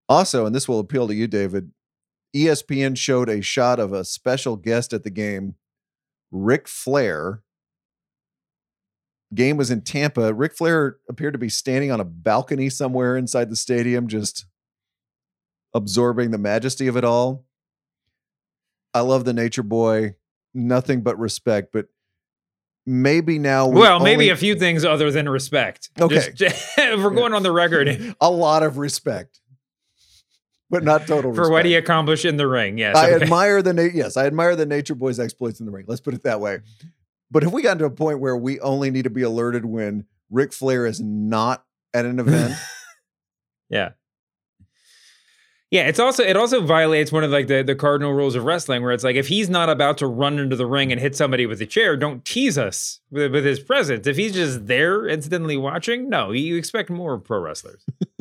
Also, and this will appeal to you, David, ESPN showed a shot of a special guest at the game, Ric Flair. Game was in Tampa. Ric Flair appeared to be standing on a balcony somewhere inside the stadium, just absorbing the majesty of it all. I love the Nature Boy. Nothing but respect, but maybe now. we Well, maybe only- a few things other than respect. Okay. Just- [LAUGHS] if we're going on the record [LAUGHS] a lot of respect, but not total for what he accomplished in the ring. Yes. I okay. admire the na- yes, I admire the Nature Boy's exploits in the ring. Let's put it that way. But if we got to a point where we only need to be alerted when Ric Flair is not at an [LAUGHS] event, Yeah. Yeah, it's also it also violates one of like the, the cardinal rules of wrestling where it's like if he's not about to run into the ring and hit somebody with a chair, don't tease us with, with his presence. If he's just there incidentally watching, no, you expect more pro wrestlers. [LAUGHS]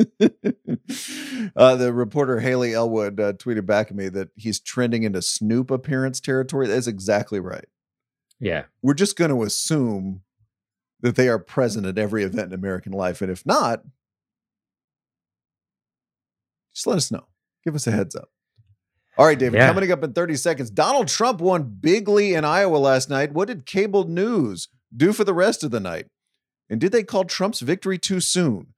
uh, the reporter Haley Elwood uh, tweeted back at me that he's trending into Snoop appearance territory. That's exactly right. Yeah. We're just going to assume that they are present at every event in American life. And if not, just let us know. Give us a heads up. All right, David, Yeah. coming up in 30 seconds. Donald Trump won bigly in Iowa last night. What did cable news do for the rest of the night? And did they call Trump's victory too soon?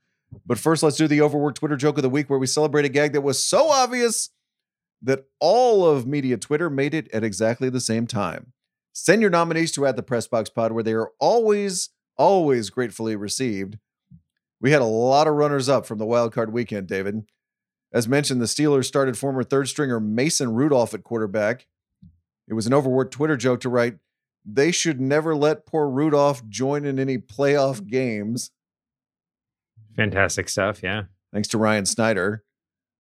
But first, let's do the overworked Twitter joke of the week where we celebrate a gag that was so obvious that all of media Twitter made it at exactly the same time. Send your nominees to at the Press Box Pod, where they are always, always gratefully received. We had a lot of runners up from the wild card weekend, David. As mentioned, the Steelers started former third stringer Mason Rudolph at quarterback. It was an overworked Twitter joke to write, they should never let poor Rudolph join in any playoff games. Fantastic stuff. Yeah. Thanks to Ryan Snyder.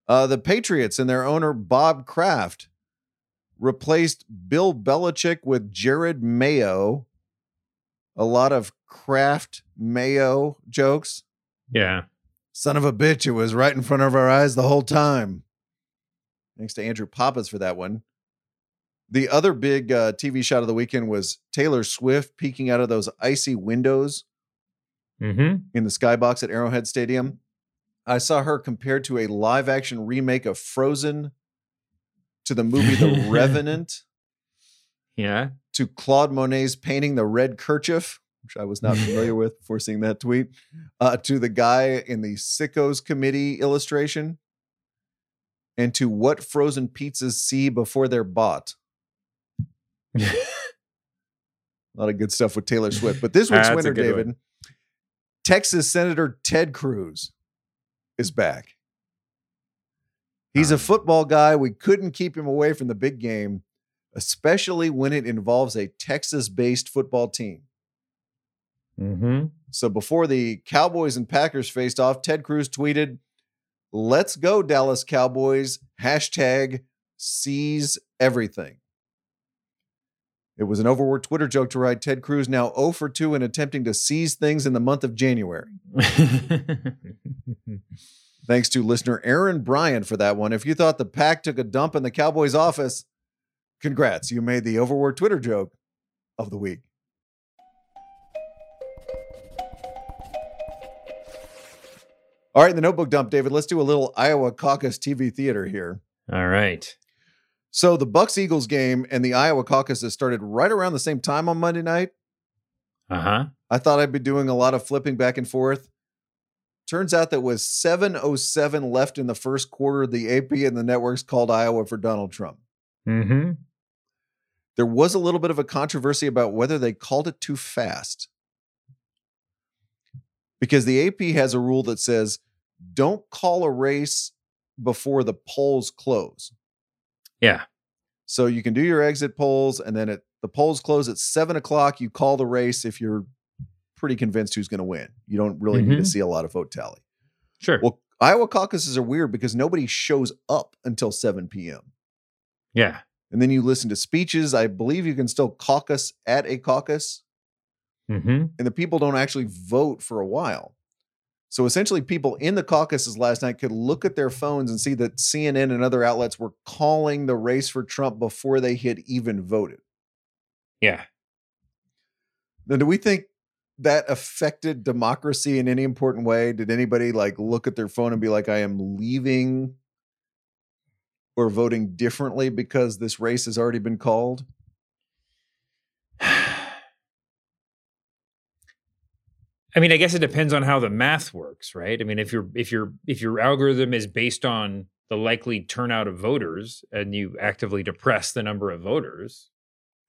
Uh, the Patriots and their owner, Bob Kraft, replaced Bill Belichick with Jerod Mayo. A lot of Kraft Mayo jokes. Yeah. Son of a bitch, it was right in front of our eyes the whole time. Thanks to Andrew Pappas for that one. The other big uh, TV shot of the weekend was Taylor Swift peeking out of those icy windows Mm-hmm. in the skybox at Arrowhead Stadium. I saw her compared to a live action remake of Frozen, to the movie The [LAUGHS] Revenant, Yeah. to Claude Monet's painting The Red Kerchief, which I was not familiar with before seeing that tweet, uh, to the guy in the Sickos Committee illustration, and to what frozen pizzas see before they're bought. [LAUGHS] A lot of good stuff with Taylor Swift. But this week's winner, good one. David, Texas Senator Ted Cruz is back. He's a football guy. We couldn't keep him away from the big game, especially when it involves a Texas based football team. Mm-hmm. So before the Cowboys and Packers faced off, Ted Cruz tweeted, Let's go, Dallas Cowboys. Hashtag seize everything. It was an overworked Twitter joke to write Ted Cruz now 0 for 2 in attempting to seize things in the month of January. [LAUGHS] Thanks to listener Aaron Bryan for that one. If you thought the pack took a dump in the Cowboys office, congrats. You made the overworked Twitter joke of the week. All right, in the notebook dump, David, let's do a little Iowa caucus TV theater here. All right. So the Bucks Eagles game and the Iowa caucus caucuses started right around the same time on Monday night. Uh huh. I thought I'd be doing a lot of flipping back and forth. Turns out that was 707 left in the first quarter. The AP and the networks called Iowa for Donald Trump. Mm-hmm. There was a little bit of a controversy about whether they called it too fast. Because the AP has a rule that says don't call a race before the polls close. Yeah. So you can do your exit polls, and then at the polls close at seven o'clock. You call the race if you're pretty convinced who's going to win. You don't really need to Mhm. see a lot of vote tally. Sure. Well, Iowa caucuses are weird because nobody shows up until 7 p.m. yeah. And then you listen to speeches. I believe you can still caucus at a caucus, Mm-hmm. and the people don't actually vote for a while. So essentially, people in the caucuses last night could look at their phones and see that CNN and other outlets were calling the race for Trump before they had even voted. Yeah. Now, do we think that affected democracy in any important way? Did anybody like look at their phone and be like, I am leaving or voting differently because this race has already been called? I mean, I guess it depends on how the math works, right? I mean, if your if your if your algorithm is based on the likely turnout of voters and you actively depress the number of voters,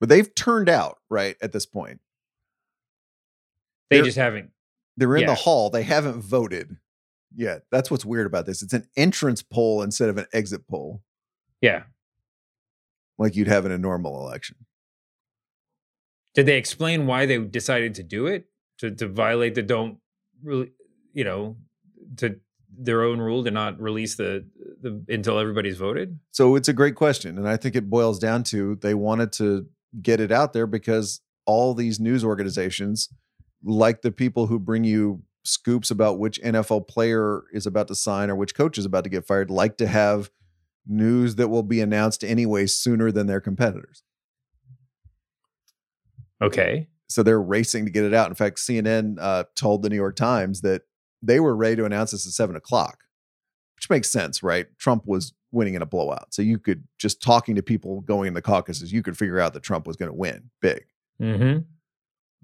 But they've turned out, right, at this point. They They're- just haven't. They're in Yeah. the hall. They haven't voted yet. That's what's weird about this. It's an entrance poll instead of an exit poll, Yeah. like you'd have in a normal election. Did they explain why they decided to do it? To to violate the don't really, you know, to their own rule to not release the the until everybody's voted? So it's a great question. And I think it boils down to they wanted to get it out there because all these news organizations, like the people who bring you scoops about which NFL player is about to sign or which coach is about to get fired like to have news that will be announced anyway sooner than their competitors. Okay. So they're racing to get it out. In fact, CNN uh, told the New York Times that they were ready to announce this at seven o'clock, which makes sense, right? Trump was winning in a blowout. So you could just talking to people going in the caucuses, you could figure out that Trump was going to win big. Mm-hmm.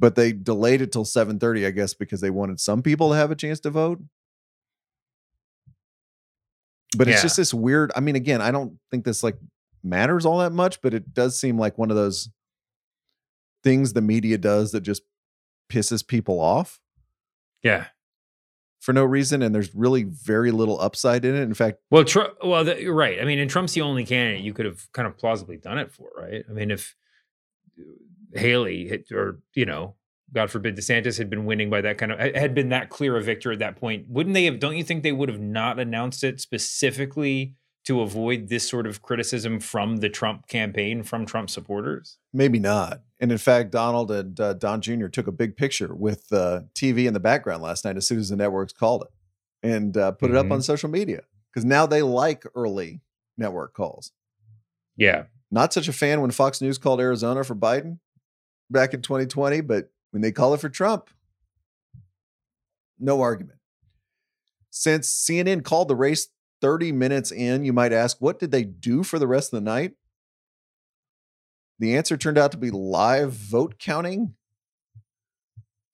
But they delayed it till 7:30, I guess, because they wanted some people to have a chance to vote. But it's just this weird. I mean, again, I don't think this like matters all that much, but it does seem like one of those things the media does that just pisses people off Yeah. for no reason, and there's really very little upside in it. In fact, Well, Tr- well, you're right. I mean, and Trump's the only candidate you could have kind of plausibly done it for, right? I mean, if Haley had, or you know, God forbid, DeSantis had been winning by that kind of had been that clear a victor at that point, wouldn't they have? Don't you think they would have not announced it specifically to avoid this sort of criticism from the Trump campaign, from Trump supporters? maybe not. And in fact, Donald and uh, Don Jr. took a big picture with uh, TV in the background last night as soon as the networks called it and uh, put it up on social media because now they like early network calls. Yeah. Not such a fan when Fox News called Arizona for Biden back in 2020, but when they call it for Trump, no argument. Since CNN called the race 30 minutes in, you might ask, what did they do for the rest of the night? The answer turned out to be live vote counting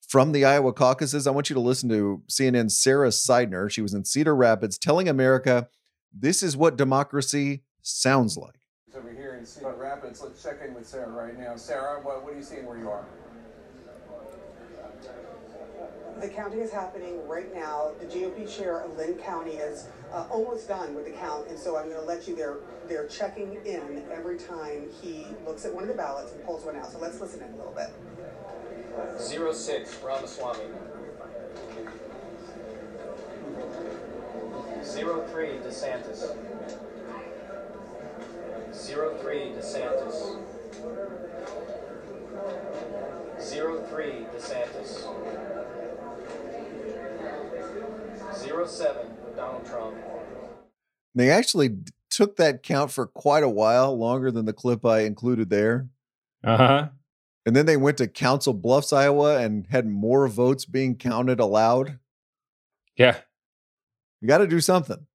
from the Iowa caucuses. I want you to listen to CNN's Sara Sidner. She was in Cedar Rapids telling America this is what democracy sounds like. over here in Cedar Rapids. Let's check in with Sarah right now. Sarah, what, what are you seeing where you are? The counting is happening right now. The GOP chair of Linn County is uh, almost done with the count, and so I'm going to let you. They're they're checking in every time he looks at one of the ballots and pulls one out. So let's listen in a little bit. Zero six Ramaswamy. Zero three DeSantis. Zero three DeSantis. Zero three DeSantis. Zero seven Donald Trump. They actually took that count for quite a while, longer than the clip I included there. Uh huh. And then they went to Council Bluffs, Iowa, and had more votes being counted aloud. Yeah. You got to do something.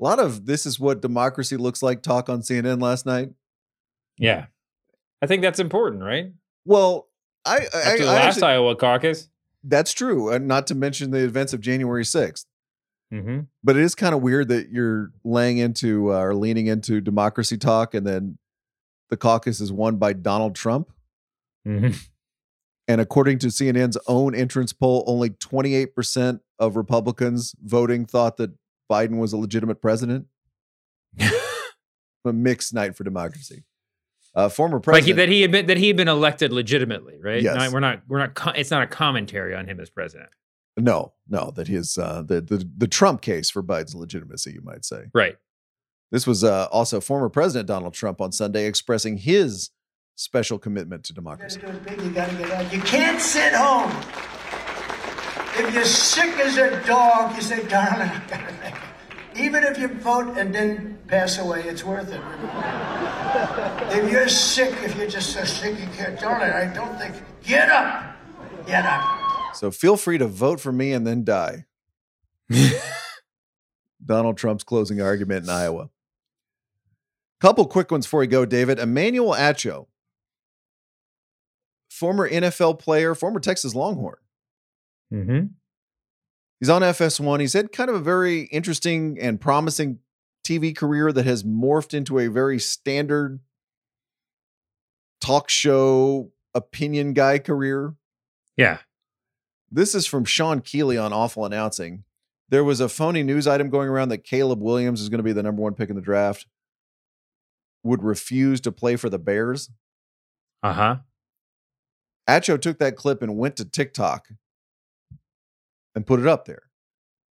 A lot of this is what democracy looks like talk on CNN last night. Yeah. I think that's important, right? Well, I, I, After the I last actually- Iowa caucus. that's true. And not to mention the events of January 6th. Mm-hmm. But it is kind of weird that you're laying into uh, or leaning into democracy talk and then the caucus is won by Donald Trump. Mm-hmm. And according to CNN's own entrance poll, only 28% of Republicans voting thought that Biden was a legitimate president. [LAUGHS] a mixed night for democracy. Uh, former Like president. he, that he had been that he had been elected legitimately, right? Yes. Not- we're not we're not. co- It's not a commentary on him as president, no, no, that his uh, the, the the Trump case for Biden's legitimacy, you might say. right? This was uh, also former President Donald Trump on Sunday expressing his special commitment to democracy. You gotta get out. You can't sit home. If you're sick as a dog, you say, darling, I gotta make it. Even if you vote and then pass away, it's worth it. if you're sick, if you're just so sick you can't, darling, I don't think. Get up. Get up. So feel free to vote for me and then die. [LAUGHS] Donald Trump's closing argument in Iowa. Couple quick ones before we go, David. Emmanuel Acho, former NFL player, former Texas Longhorn. Mm-hmm. He's on FS1. He's had kind of a very interesting and promising TV career that has morphed into a very standard talk show opinion guy career. Yeah. This is from Sean Keeley on Awful Announcing. There was a phony news item going around that Caleb Williams is going to be the number one pick in the draft, would refuse to play for the Bears. Uh huh. Acho took that clip and went to TikTok and put it up there.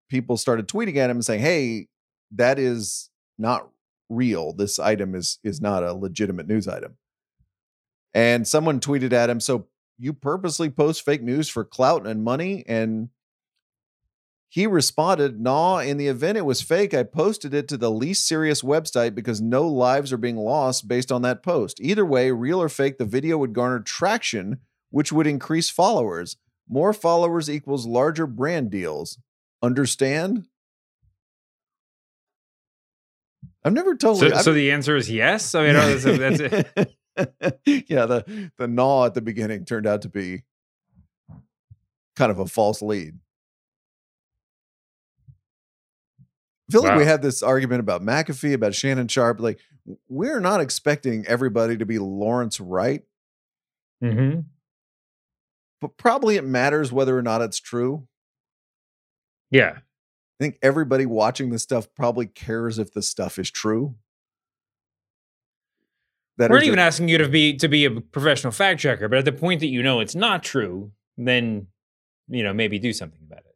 People started tweeting at him and saying, "Hey, that is not real. This item is is not a legitimate news item." And someone tweeted at him, "So you purposely post fake news for clout and money and he responded, Nah, in the event it was fake, I posted it to the least serious website because no lives are being lost based on that post. Either way, real or fake, the video would garner traction, which would increase followers. More followers equals larger brand deals. Understand? I've never totally. So, so the answer is yes. I mean, oh, that's, that's it. [LAUGHS] yeah, the the gnaw at the beginning turned out to be kind of a false lead. I feel like we had this argument about McAfee, about Shannon Sharpe. Like, we're not expecting everybody to be Lawrence Wright, Mm-hmm. But probably it matters whether or not it's true. Yeah. I think everybody watching this stuff probably cares if the stuff is true. That We're not a- even asking you to be to be a professional fact checker, but at the point that you know it's not true, then you know maybe do something about it.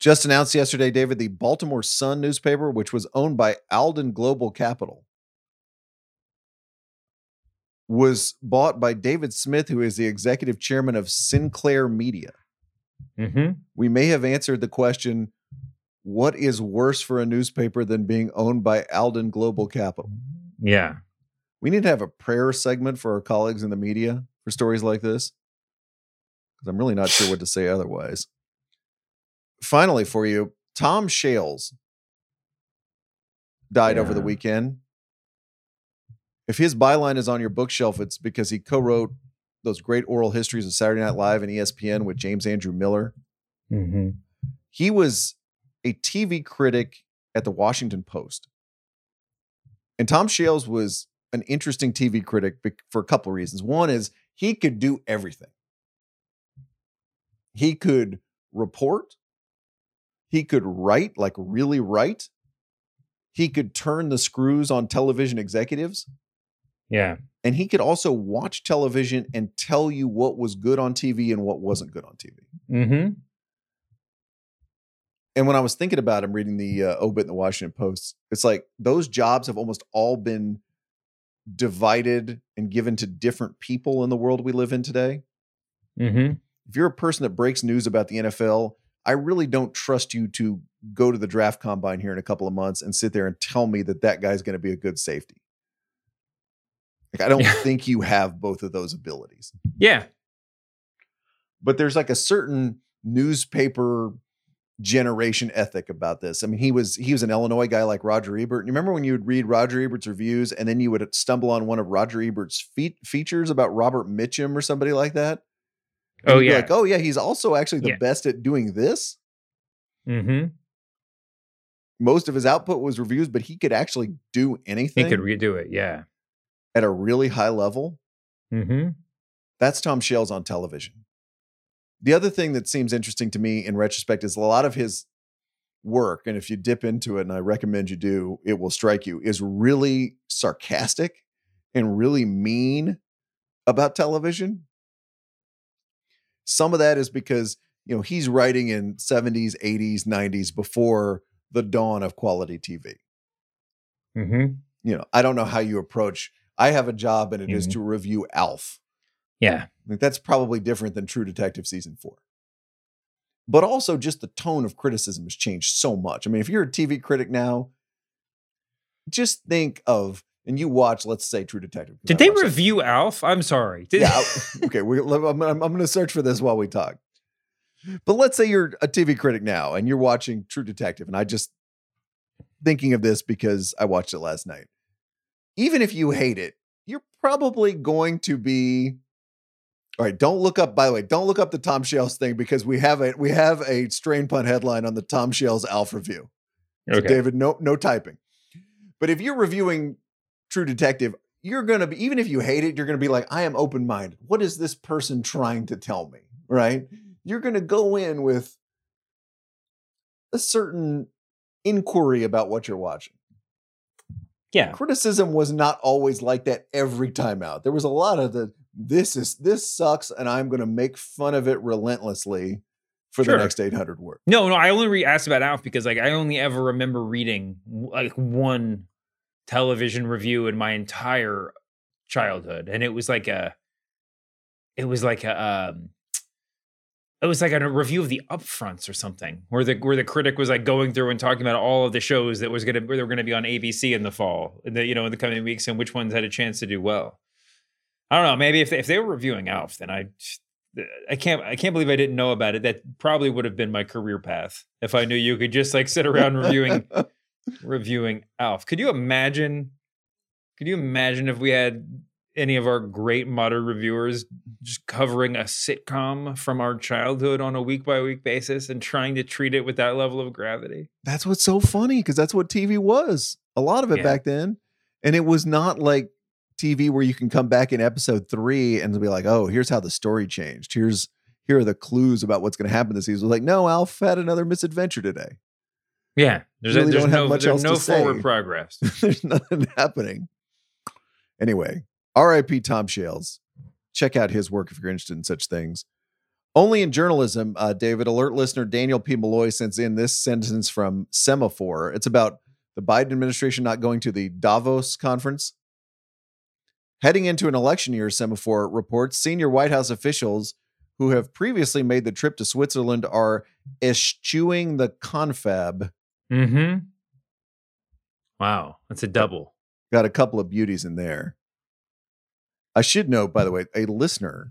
just announced yesterday, David, the Baltimore Sun newspaper, which was owned by Alden Global Capital, was bought by David Smith, who is the executive chairman of Sinclair Media. Mm-hmm. We may have answered the question what is worse for a newspaper than being owned by Alden Global Capital? Yeah. We need to have a prayer segment for our colleagues in the media for stories like this. Because I'm really not sure what to say otherwise. Finally, for you, Tom Shales died over the weekend. If his byline is on your bookshelf, it's because he co wrote those great oral histories of Saturday Night Live and ESPN with James Andrew Miller. Mm-hmm. He was a TV critic at the Washington Post. And Tom Shales was an interesting TV critic for a couple of reasons. One is he could do everything. He could report, he could write, like really write. He could turn the screws on television executives. Yeah. And he could also watch television and tell you what was good on TV and what wasn't good on TV. Mm-hmm. And when I was thinking about him reading the uh, obit in the Washington Post, it's like those jobs have almost all been divided and given to different people in the world we live in today. Mm-hmm. If you're a person that breaks news about the NFL, I really don't trust you to go to the draft combine here in a couple of months and sit there and tell me that that guy's going to be a good safety. Like I don't Yeah. think you have both of those abilities. Yeah. but there's like a certain newspaper generation ethic about this. I mean, he was he was an Illinois guy like Roger Ebert. You remember when you would read Roger Ebert's reviews and then you would stumble on one of Roger Ebert's fe- features about Robert Mitchum or somebody like that? And Oh yeah. like, oh yeah, he's also actually the Yeah. best at doing this. mm-hmm. Most of his output was reviews, but he could actually do anything. He could redo it. Yeah. At a really high level. Mm-hmm. That's Tom Shales on television. The other thing that seems interesting to me in retrospect is a lot of his work, and if you dip into it, and I recommend you do, it will strike you, is really sarcastic and really mean about television. Some of that is because, you know, he's writing in 70s, 80s, 90s before the dawn of quality TV. Mm-hmm. You know, I don't know how you approach. I have a job and it is Mhm. to review Alf. Yeah. Like that's probably different than True Detective season four. But also, just the tone of criticism has changed so much. I mean, if you're a TV critic now, just think of and you watch, let's say, True Detective. Did I they review Alf? I'm sorry. Did- Yeah. [LAUGHS] Okay. We, I'm, I'm, I'm going to search for this while we talk. But let's say you're a TV critic now and you're watching True Detective, and I just thinking of this because I watched it last night. Even if you hate it, you're probably going to be. All right, don't look up. By the way, don't look up the Tom Shales thing because we have a we have a strained pun headline on the Tom Shales Alf review. So Okay. David, no no typing. But if you're reviewing True Detective, you're gonna be even if you hate it, you're gonna be like, I am open minded. What is this person trying to tell me? Right? You're gonna go in with a certain inquiry about what you're watching. Yeah. Criticism was not always like that every time out. There was a lot of the this is this sucks, and I'm gonna make fun of it relentlessly for Sure. the next 800 words. No, no, I only re- asked about Alf because like I only ever remember reading like one television review in my entire childhood, and it was like a it was like a um, it was like a review of the upfronts or something where the where the critic was like going through and talking about all of the shows that was gonna they were gonna be on ABC in the fall, in the, you know, in the coming weeks, and which ones had a chance to do well. I don't know. Maybe if they, if they were reviewing Alf, then I I can't I can't believe I didn't know about it. That probably would have been my career path if I knew you could just like sit around reviewing [LAUGHS] reviewing Alf. Could you imagine? Could you imagine if we had any of our great modern reviewers just covering a sitcom from our childhood on a week by week basis and trying to treat it with that level of gravity? That's what's so funny because that's what TV was. A lot of it Yeah. back then. And it was not like TV where you can come back in episode three and be like, oh, here's how the story changed. Here's here are the clues about what's going to happen this season. Like, no, Alf had another misadventure today. Yeah, there's, Really there's don't have no much there's else no to say. forward [LAUGHS] progress. There's nothing happening. Anyway, RIP Tom Shales. Check out his work if you're interested in such things. Only in journalism, uh, David, alert listener Daniel P. Malloy sends in this sentence from Semafor. It's about the Biden administration not going to the Davos conference. Heading into an election year, Semafor reports senior White House officials who have previously made the trip to Switzerland are eschewing the confab. Mm-hmm. Wow, that's a double. Got a couple of beauties in there. I should note, by the way, a listener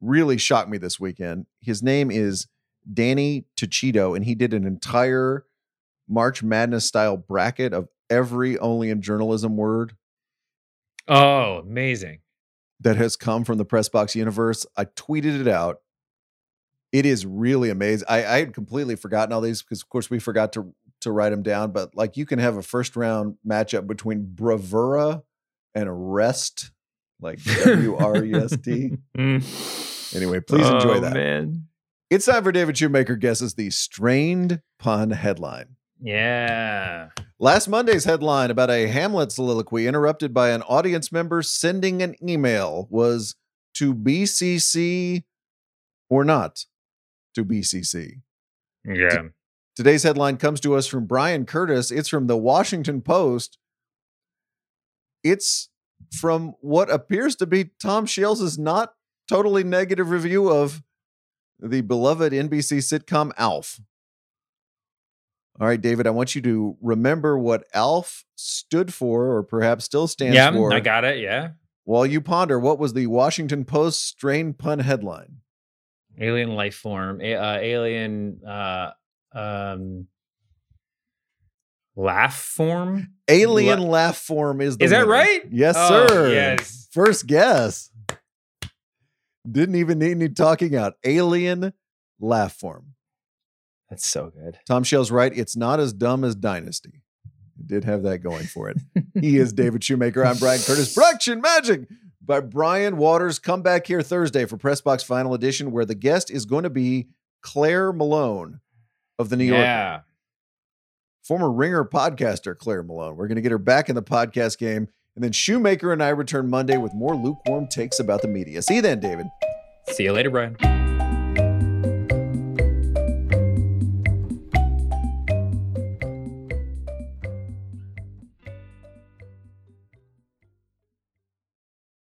really shocked me this weekend. His name is Danny Tuchito, and he did an entire March Madness style bracket of every only in journalism word Oh, amazing. that has come from the press box universe. I tweeted it out. It is really amazing. I, I had completely forgotten all these because, of course, we forgot to to write them down. But like, you can have a first round matchup between bravura and rest, like W R E S T. [LAUGHS] Mm. Anyway, please oh, enjoy Oh, that. man. It's time for David Shoemaker guesses the strained pun headline. Yeah. Last Monday's headline about a Hamlet soliloquy interrupted by an audience member sending an email was to BCC or not to BCC. Yeah. Today's headline comes to us from Bryan Curtis. It's from the Washington Post. It's from what appears to be Tom Shales' not totally negative review of the beloved NBC sitcom Alf. All right, David, I want you to remember what Alf stood for, or perhaps still stands yeah, for. I got it. Yeah. While you ponder, what was the Washington Post strain pun headline? Alien life form. Uh, alien uh, um, laugh form. Alien La- laugh form is the Is that winner. right? Yes, Oh, sir. yes. First guess. Didn't even need any talking out. Alien laugh form. That's so good. Tom Shales' right. It's not as dumb as Dynasty. It did have that going for it. he is [LAUGHS] David Shoemaker. I'm Bryan Curtis. Production Magic by Brian Waters. Come back here Thursday for Pressbox Final Edition, where the guest is going to be Claire Malone of the New York Yeah. Former ringer podcaster Claire Malone. We're going to get her back in the podcast game. And then Shoemaker and I return Monday with more lukewarm takes about the media. See you then, David. See you later, Bryan.